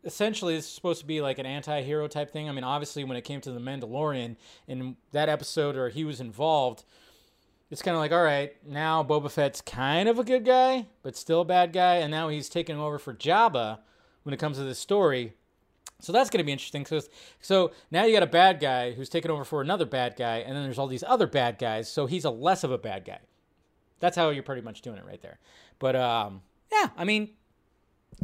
essentially it's supposed to be like an anti-hero type thing. I mean, obviously when it came to the Mandalorian in that episode or he was involved, it's kind of like, all right, now Boba Fett's kind of a good guy, but still a bad guy, and now he's taking over for Jabba when it comes to this story. So that's going to be interesting. So, so now you got a bad guy who's taken over for another bad guy, and then there's all these other bad guys. So he's a less of a bad guy. That's how you're pretty much doing it right there. But um, yeah, I mean,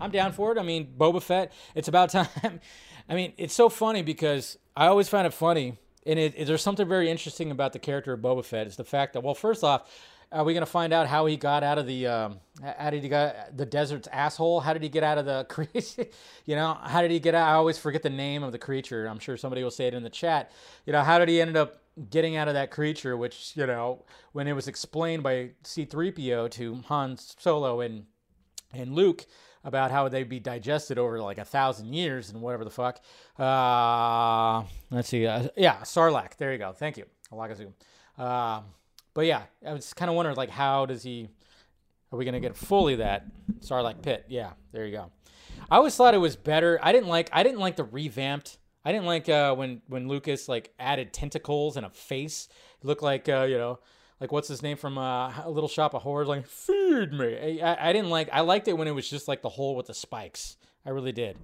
I'm down for it. I mean, Boba Fett. It's about time. I mean, it's so funny because I always find it funny, and it, it- there's something very interesting about the character of Boba Fett. Is the fact that well, first off, are we gonna find out how he got out of the um, how did he got the desert's asshole? How did he get out of the creature? you know, how did he get out? I always forget the name of the creature. I'm sure somebody will say it in the chat. You know, how did he end up getting out of that creature? Which you know, when it was explained by C-3PO to Han Solo and and Luke about how they'd be digested over like a thousand years and whatever the fuck. Uh, let's see. Uh, yeah, Sarlacc. There you go. Thank you. Alakazam. Uh, but yeah, I was kind of wondering like how does he? Are we gonna get fully that Sarlacc pit? Yeah, there you go. I always thought it was better. I didn't like. I didn't like the revamped. I didn't like uh, when when Lucas like added tentacles and a face. It looked like uh, you know like what's his name from uh, a little shop of horrors like feed me I, I didn't like i liked it when it was just like the hole with the spikes i really did.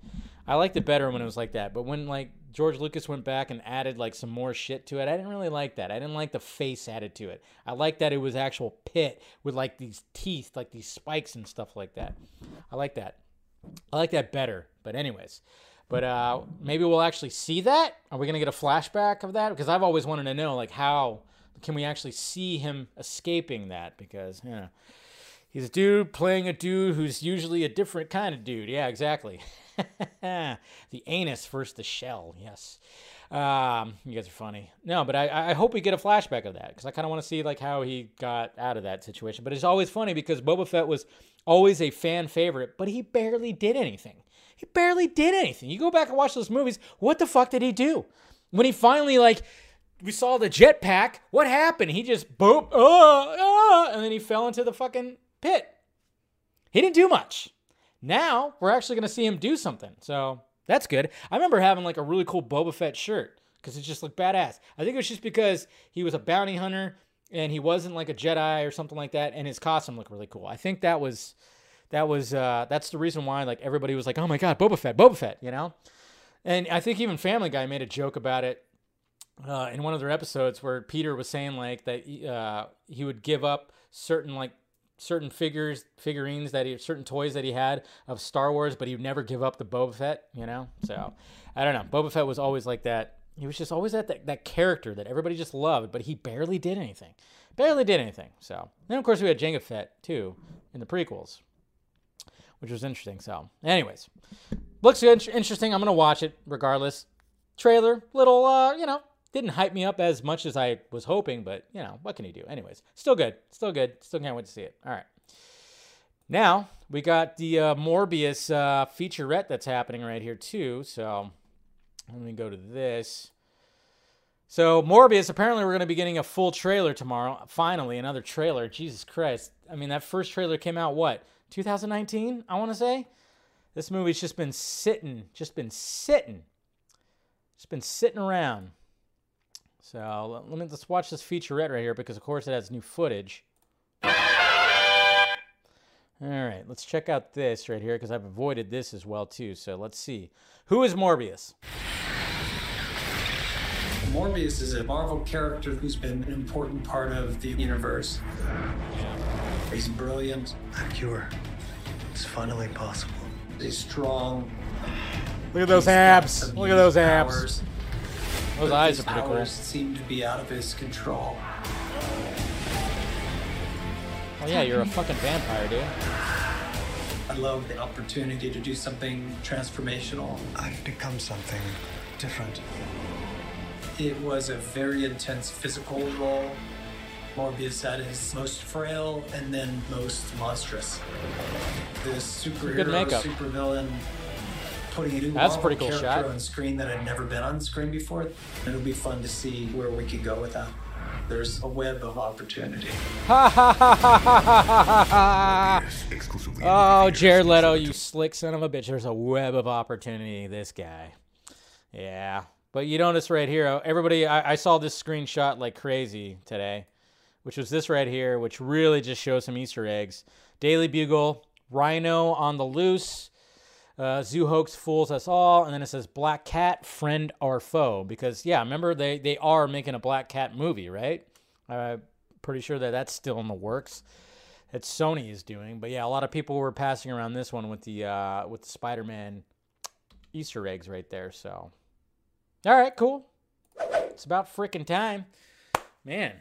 I liked it better when it was like that but when like george lucas went back and added like some more shit to it i didn't really like that. I didn't like the face added to it. I liked that it was actual pit with like these teeth like these spikes and stuff like that. I like that. I like that better but anyways. But uh, maybe we'll actually see that. Are we gonna get a flashback of that? Because I've always wanted to know, like, how can we actually see him escaping that? Because you know, he's a dude playing a dude who's usually a different kind of dude. Yeah, exactly. the anus versus the shell. Yes. Um, you guys are funny. No, but I, I hope we get a flashback of that because I kind of want to see like how he got out of that situation. But it's always funny because Boba Fett was always a fan favorite, but he barely did anything. He barely did anything. You go back and watch those movies. What the fuck did he do? When he finally like we saw the jetpack, what happened? He just boop, uh, uh, and then he fell into the fucking pit. He didn't do much. Now we're actually gonna see him do something. So that's good. I remember having like a really cool Boba Fett shirt because it just looked badass. I think it was just because he was a bounty hunter and he wasn't like a Jedi or something like that, and his costume looked really cool. I think that was that was uh, that's the reason why like everybody was like, oh my god, Boba Fett, Boba Fett, you know. And I think even Family Guy made a joke about it uh, in one of their episodes where Peter was saying like that uh, he would give up certain like certain figures, figurines that he, certain toys that he had of Star Wars, but he'd never give up the Boba Fett, you know? So, I don't know. Boba Fett was always like that. He was just always that, that, that character that everybody just loved, but he barely did anything. Barely did anything. So, then of course we had Jango Fett too in the prequels, which was interesting. So, anyways, looks interesting. I'm to watch it regardless. Trailer, little, uh, you know, didn't hype me up as much as I was hoping, but you know, what can you do? Anyways, still good. Still good. Still can't wait to see it. All right. Now, we got the uh, Morbius uh, featurette that's happening right here, too. So, let me go to this. So, Morbius, apparently, we're going to be getting a full trailer tomorrow. Finally, another trailer. Jesus Christ. I mean, that first trailer came out, what, 2019, I want to say? This movie's just been sitting, just been sitting, just been sitting around. So let me let's watch this featurette right here because of course it has new footage. All right, let's check out this right here because I've avoided this as well too. So let's see. Who is Morbius? Morbius is a Marvel character who's been an important part of the universe. He's brilliant. A cure. It's finally possible. He's strong. Look at those He's abs. Look at those unique abs. Powers, Those but eyes his are pretty cool. seem to be out of his control. Oh yeah, you're a fucking vampire, dude. I love the opportunity to do something transformational. I've become something different. It was a very intense physical role. Morbius at his most frail and then most monstrous. The good superhero, makeup. supervillain, putting a new That's a Marvel pretty cool character shot. on screen that had never been on screen before. It'll be fun to see where we could go with that. There's a web of opportunity. Ha ha ha ha ha ha ha ha! Oh, Jared Leto, you slick son of a bitch. There's a web of opportunity, this guy. Yeah. But you notice right here, uh, everybody, I, I saw this screenshot like crazy today, which was this right here, which really just shows some Easter eggs. Daily Bugle, Rhino on the loose, uh, Zoo Hoax fools us all, and then it says Black Cat, friend or foe. Because yeah, remember they they are making a Black Cat movie, right? I'm pretty sure that that's still in the works. That Sony is doing, but yeah, a lot of people were passing around this one with the uh, with the Spider-Man Easter eggs right there. So, all right, cool. It's about freaking time, man.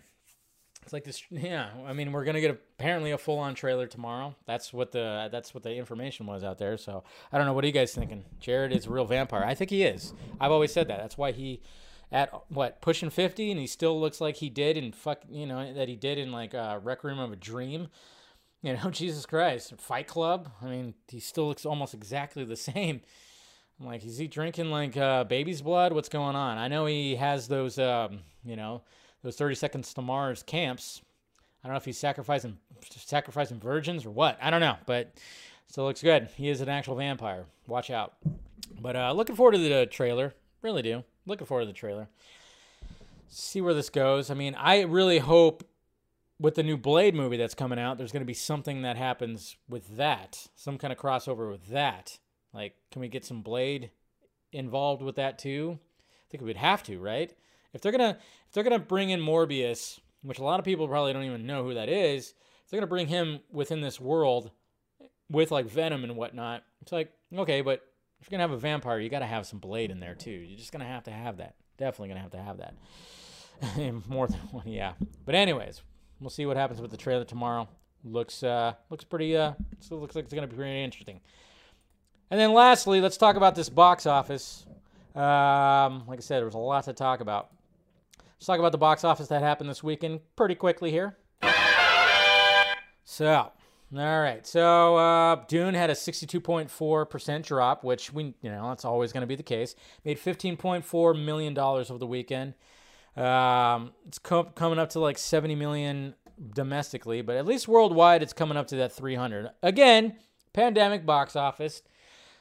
It's like this, yeah. I mean, we're gonna get apparently a full-on trailer tomorrow. That's what the that's what the information was out there. So I don't know. What are you guys thinking? Jared is a real vampire. I think he is. I've always said that. That's why he, at what pushing fifty, and he still looks like he did in fuck, you know, that he did in like uh, Requiem of a Dream. You know, Jesus Christ, Fight Club. I mean, he still looks almost exactly the same. I'm like, is he drinking like uh, baby's blood? What's going on? I know he has those, um, you know, those 30 seconds to Mars camps. I don't know if he's sacrificing sacrificing virgins or what. I don't know, but still looks good. He is an actual vampire. Watch out. But uh, looking forward to the trailer. Really do. Looking forward to the trailer. See where this goes. I mean, I really hope with the new Blade movie that's coming out, there's going to be something that happens with that. Some kind of crossover with that. Like, can we get some Blade involved with that too? I think we would have to, right? If they're gonna if they're gonna bring in Morbius, which a lot of people probably don't even know who that is, if they're gonna bring him within this world with like Venom and whatnot, it's like okay, but if you're gonna have a vampire, you gotta have some Blade in there too. You're just gonna have to have that. Definitely gonna have to have that. More than one, yeah. But anyways, we'll see what happens with the trailer tomorrow. Looks uh looks pretty uh looks like it's gonna be pretty interesting. And then lastly, let's talk about this box office. Um, like I said, there was a lot to talk about. Let's talk about the box office that happened this weekend pretty quickly here. So, all right. So, uh, Dune had a 62.4% drop, which we, you know, that's always going to be the case. Made $15.4 million over the weekend. Um, it's co- coming up to like 70 million domestically, but at least worldwide, it's coming up to that 300. Again, pandemic box office.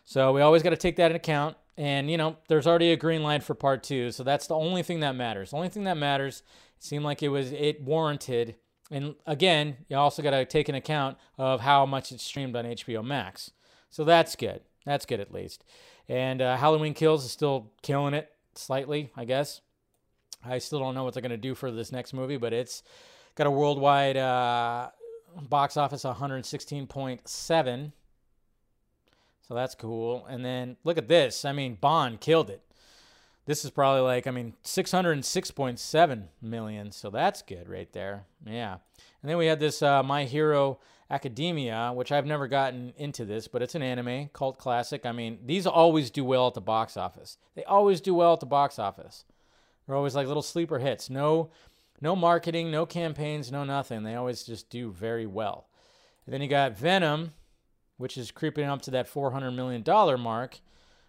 So we always got to take that into account. And, you know, there's already a green light for part two. So that's the only thing that matters. The only thing that matters, it seemed like it was, it warranted. And again, you also got to take an account of how much it's streamed on HBO Max. So that's good. That's good at least. And uh, Halloween Kills is still killing it slightly, I guess. I still don't know what they're going to do for this next movie, but it's got a worldwide uh, box office 116.7. That's cool. And then look at this. I mean, Bond killed it. This is probably like, I mean, 606.7 million. So that's good right there. Yeah. And then we had this uh, My Hero Academia, which I've never gotten into this, but it's an anime, cult classic. I mean, these always do well at the box office. They always do well at the box office. They're always like little sleeper hits. No no marketing, no campaigns, no nothing. They always just do very well. And then you got Venom, which is creeping up to that $400 million mark,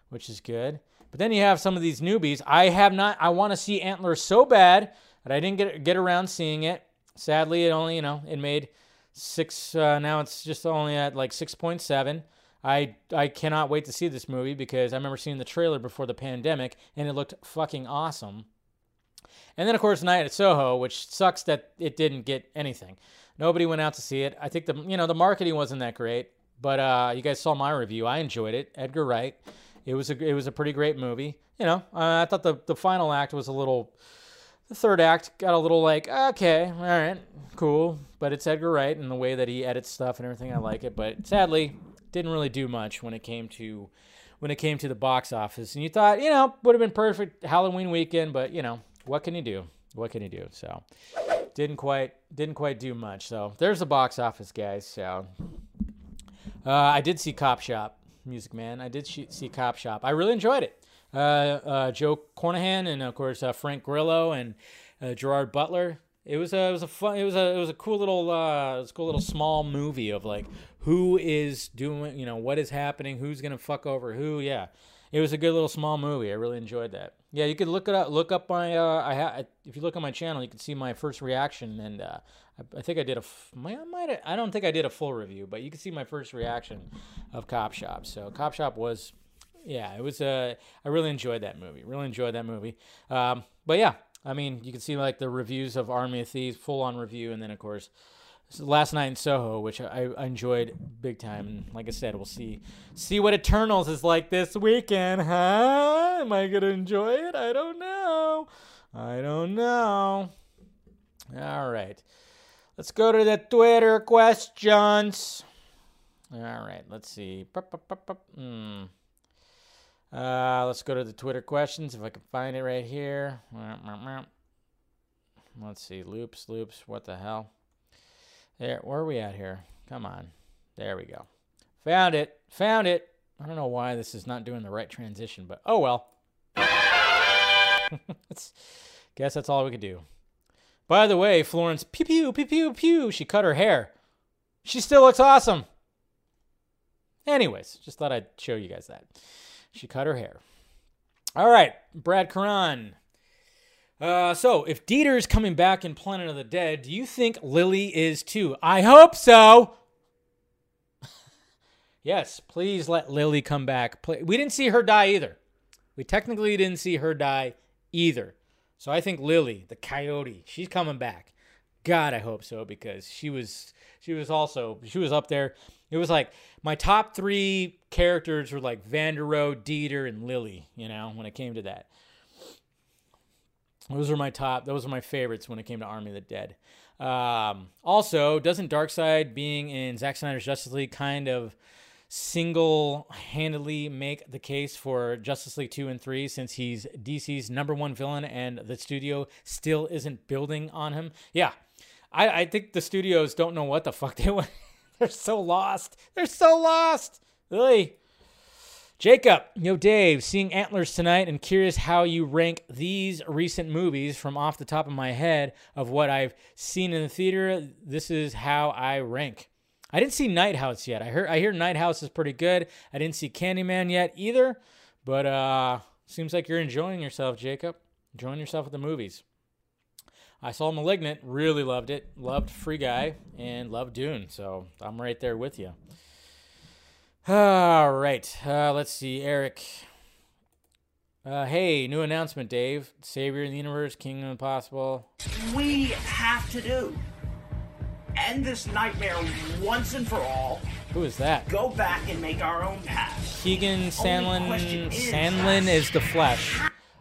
which is good. But then you have some of these newbies. I have not, I want to see Antler so bad that I didn't get, get around seeing it. Sadly, it only, you know, it made six, uh, now it's just only at like 6.7. I, I cannot wait to see this movie because I remember seeing the trailer before the pandemic and it looked fucking awesome. And then, of course, Night at Soho, which sucks that it didn't get anything. Nobody went out to see it. I think the you know the marketing wasn't that great, but uh, you guys saw my review. I enjoyed it. Edgar Wright. It was a it was a pretty great movie. You know, uh, I thought the the final act was a little. The third act got a little like okay, all right, cool, but it's Edgar Wright and the way that he edits stuff and everything. I like it, but sadly, didn't really do much when it came to when it came to the box office. And you thought, you know, would have been perfect Halloween weekend, but you know, what can you do? What can you do? So didn't quite didn't quite do much. So there's the box office, guys. So uh, I did see Cop Shop, Music Man. I did see Cop Shop. I really enjoyed it. Uh, uh, Joe Carnahan and of course uh, Frank Grillo and uh, Gerard Butler. It was a it was a fun it was a it was a cool little uh, it was a cool little small movie of like who is doing you know what is happening who's gonna fuck over who yeah it was a good little small movie. I really enjoyed that. Yeah, you could look it up. Look up my. Uh, I ha- if you look on my channel, you can see my first reaction, and uh, I, I, think I did a. F- I might. I don't think I did a full review, but you can see my first reaction of Cop Shop. So Cop Shop was, yeah, it was. Uh, I really enjoyed that movie. Really enjoyed that movie. Um, but yeah, I mean, you can see like the reviews of Army of Thieves, full on review, and then of course last night in Soho, which I, I, enjoyed big time. And like I said, we'll see see what Eternals is like this weekend, huh? Am I gonna enjoy it? I don't know. I don't know. All right, let's go to the Twitter questions. All right, let's see. Hmm. Uh, let's go to the Twitter questions if I can find it right here. Let's see. Loops, loops. What the hell? There, where are we at here? Come on. There we go. Found it. Found it. I don't know why this is not doing the right transition, but oh well. guess that's all we could do. By the way, Florence, pew pew pew pew pew, she cut her hair. She still looks awesome. Anyways, just thought I'd show you guys that. She cut her hair. All right, Brad Karan. Uh, so, if Dieter's coming back in Planet of the Dead, do you think Lily is too? I hope so. yes, please let Lily come back. We didn't see her die either. We technically didn't see her die either. So I think Lily, the coyote, she's coming back. God, I hope so because she was she was also she was up there. It was like my top three characters were like Vanderohe, Dieter, and Lily. You know, when it came to that. Those are my top. Those are my favorites when it came to Army of the Dead. Um, also, doesn't Darkseid being in Zack Snyder's Justice League kind of single-handedly make the case for Justice League two and three since he's DC's number one villain and the studio still isn't building on him? Yeah, I, I think the studios don't know what the fuck they want. They're so lost. They're so lost. Really. Jacob, yo, Dave, seeing Antlers tonight and curious how you rank these recent movies from off the top of my head of what I've seen in the theater. This is how I rank. I didn't see Night House yet. I heard I hear Night House is pretty good. I didn't see Candyman yet either, but uh seems like you're enjoying yourself, Jacob. Enjoying yourself with the movies. I saw Malignant, really loved it. Loved Free Guy and loved Dune, so I'm right there with you. All right, uh, let's see, Eric. Uh, hey, new announcement, Dave. Savior of the universe, King Kingdom Impossible. We have to do. End this nightmare once and for all. Who is that? Go back and make our own path. Keegan Sandlin. is, Sandlin is the Flash.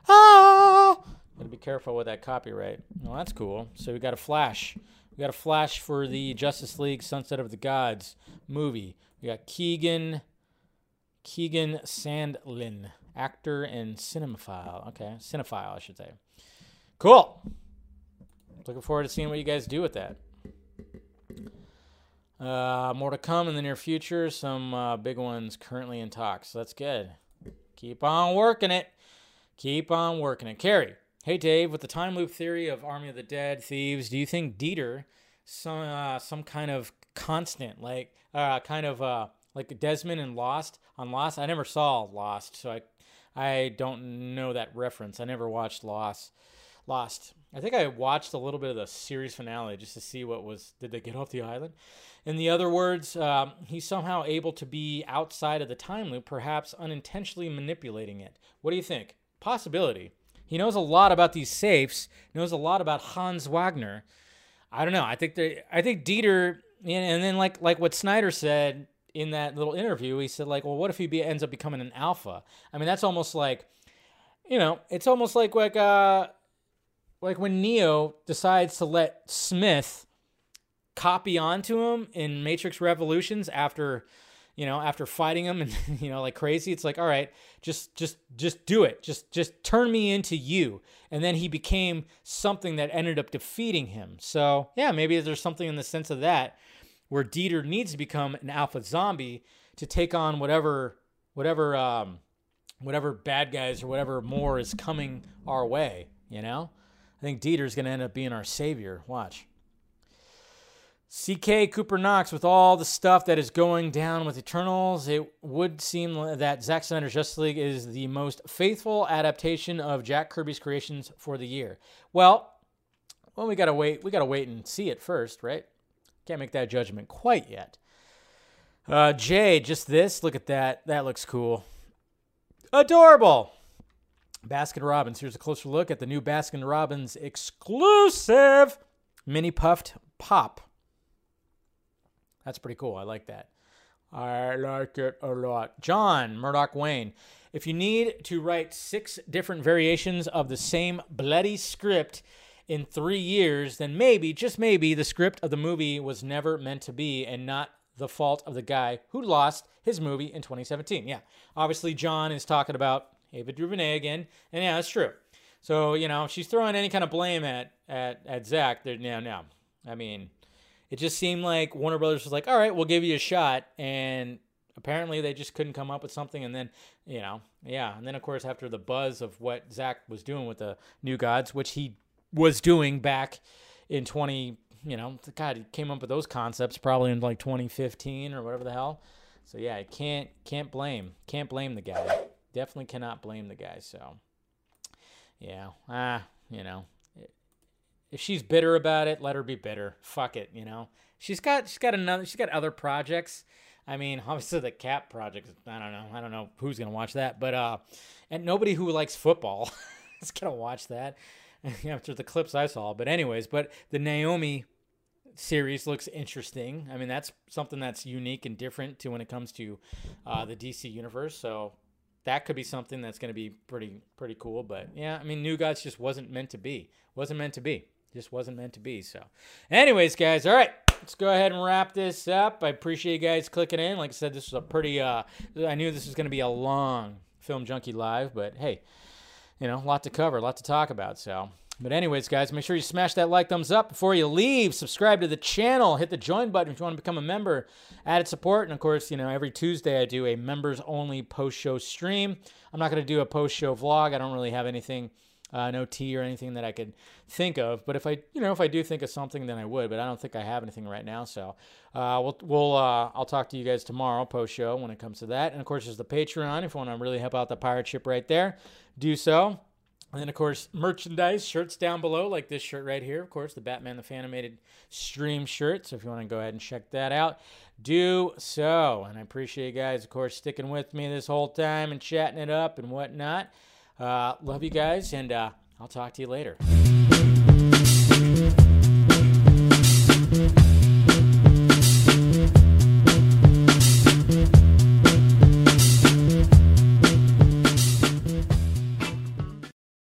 Ah! Gotta be careful with that copyright. Well, that's cool. So we got a Flash. We got a Flash for the Justice League Sunset of the Gods movie. We got Keegan. Keegan Sandlin, actor and cinemaphile. Okay, cinephile, I should say. Cool. Looking forward to seeing what you guys do with that. Uh, more to come in the near future. Some uh, big ones currently in talks. So that's good. Keep on working it. Keep on working it. Carrie, hey Dave, with the time loop theory of Army of the Dead, Thieves, do you think Dieter some uh, some kind of constant, like uh, kind of uh, like Desmond and Lost on Lost? I never saw Lost, so I I don't know that reference. I never watched Lost. Lost. I think I watched a little bit of the series finale just to see what was. Did they get off the island? In the other words, um, he's somehow able to be outside of the time loop, perhaps unintentionally manipulating it. What do you think? Possibility. He knows a lot about these safes. Knows a lot about Hans Wagner. I don't know. I think they. I think Dieter. And then like like what Snyder said in that little interview, he said like, well, what if he be, ends up becoming an alpha? I mean, that's almost like, you know, it's almost like like uh like when Neo decides to let Smith copy onto him in Matrix Revolutions after you know after fighting him and you know like crazy. It's like all right just just just do it. Just just turn me into you. And then he became something that ended up defeating him. So yeah maybe there's something in the sense of that where Dieter needs to become an alpha zombie to take on whatever whatever um whatever bad guys or whatever more is coming our way you know I think Dieter's going to end up being our savior. Watch. CK Cooper Knox, with all the stuff that is going down with Eternals, it would seem that Zack Snyder's Justice League is the most faithful adaptation of Jack Kirby's creations for the year. Well, well, we gotta wait. We gotta wait and see it first, right? Can't make that judgment quite yet. Uh, Jay, just this. Look at that. That looks cool. Adorable. Baskin Robbins. Here's a closer look at the new Baskin Robbins exclusive mini puffed pop. That's pretty cool. I like that. I like it a lot. John Murdoch Wayne. If you need to write six different variations of the same bloody script in three years, then maybe, just maybe, the script of the movie was never meant to be and not the fault of the guy who lost his movie in 2017. Yeah, obviously, John is talking about Ava DuVernay again, and yeah, that's true. So you know, she's throwing any kind of blame at at at Zack. There, no, no. I mean, it just seemed like Warner Brothers was like, "All right, we'll give you a shot," and apparently they just couldn't come up with something. And then, you know, yeah, and then of course after the buzz of what Zack was doing with the New Gods, which he was doing back in 20, you know, God, he came up with those concepts probably in like 2015 or whatever the hell. So yeah, I can't can't blame can't blame the guy. Definitely cannot blame the guy. So yeah, ah, you know, if she's bitter about it, let her be bitter. Fuck it, you know. She's got she's got another she's got other projects. I mean, obviously the Cap project. I don't know. I don't know who's gonna watch that, but uh, and nobody who likes football is gonna watch that after the clips I saw. But anyways, but the Naomi series looks interesting. I mean, that's something that's unique and different to when it comes to uh, the DC universe. So that could be something that's going to be pretty pretty cool. But yeah, I mean, New Gods just wasn't meant to be. Wasn't meant to be. Just wasn't meant to be. So, anyways, guys, all right. Let's go ahead and wrap this up. I appreciate you guys clicking in. Like I said, this was a pretty. Uh, I knew this was going to be a long Film Junkee live, but hey, you know, a lot to cover, a lot to talk about. So, But anyways, guys, make sure you smash that like thumbs up before you leave. Subscribe to the channel. Hit the join button if you want to become a member. Added support, and of course, you know every Tuesday I do a members only post show stream. I'm not going to do a post show vlog. I don't really have anything, uh, no tea or anything that I could think of. But if I, you know, if I do think of something, then I would. But I don't think I have anything right now. So uh, we'll, we'll, uh, I'll talk to you guys tomorrow post show when it comes to that. And of course, there's the Patreon. If you want to really help out the pirate ship right there, do so. And then, of course, merchandise, shirts down below, like this shirt right here. Of course, the Batman the Fanimated stream shirt. So if you want to go ahead and check that out, do so. And I appreciate you guys, of course, sticking with me this whole time and chatting it up and whatnot. Uh, love you guys, and uh, I'll talk to you later.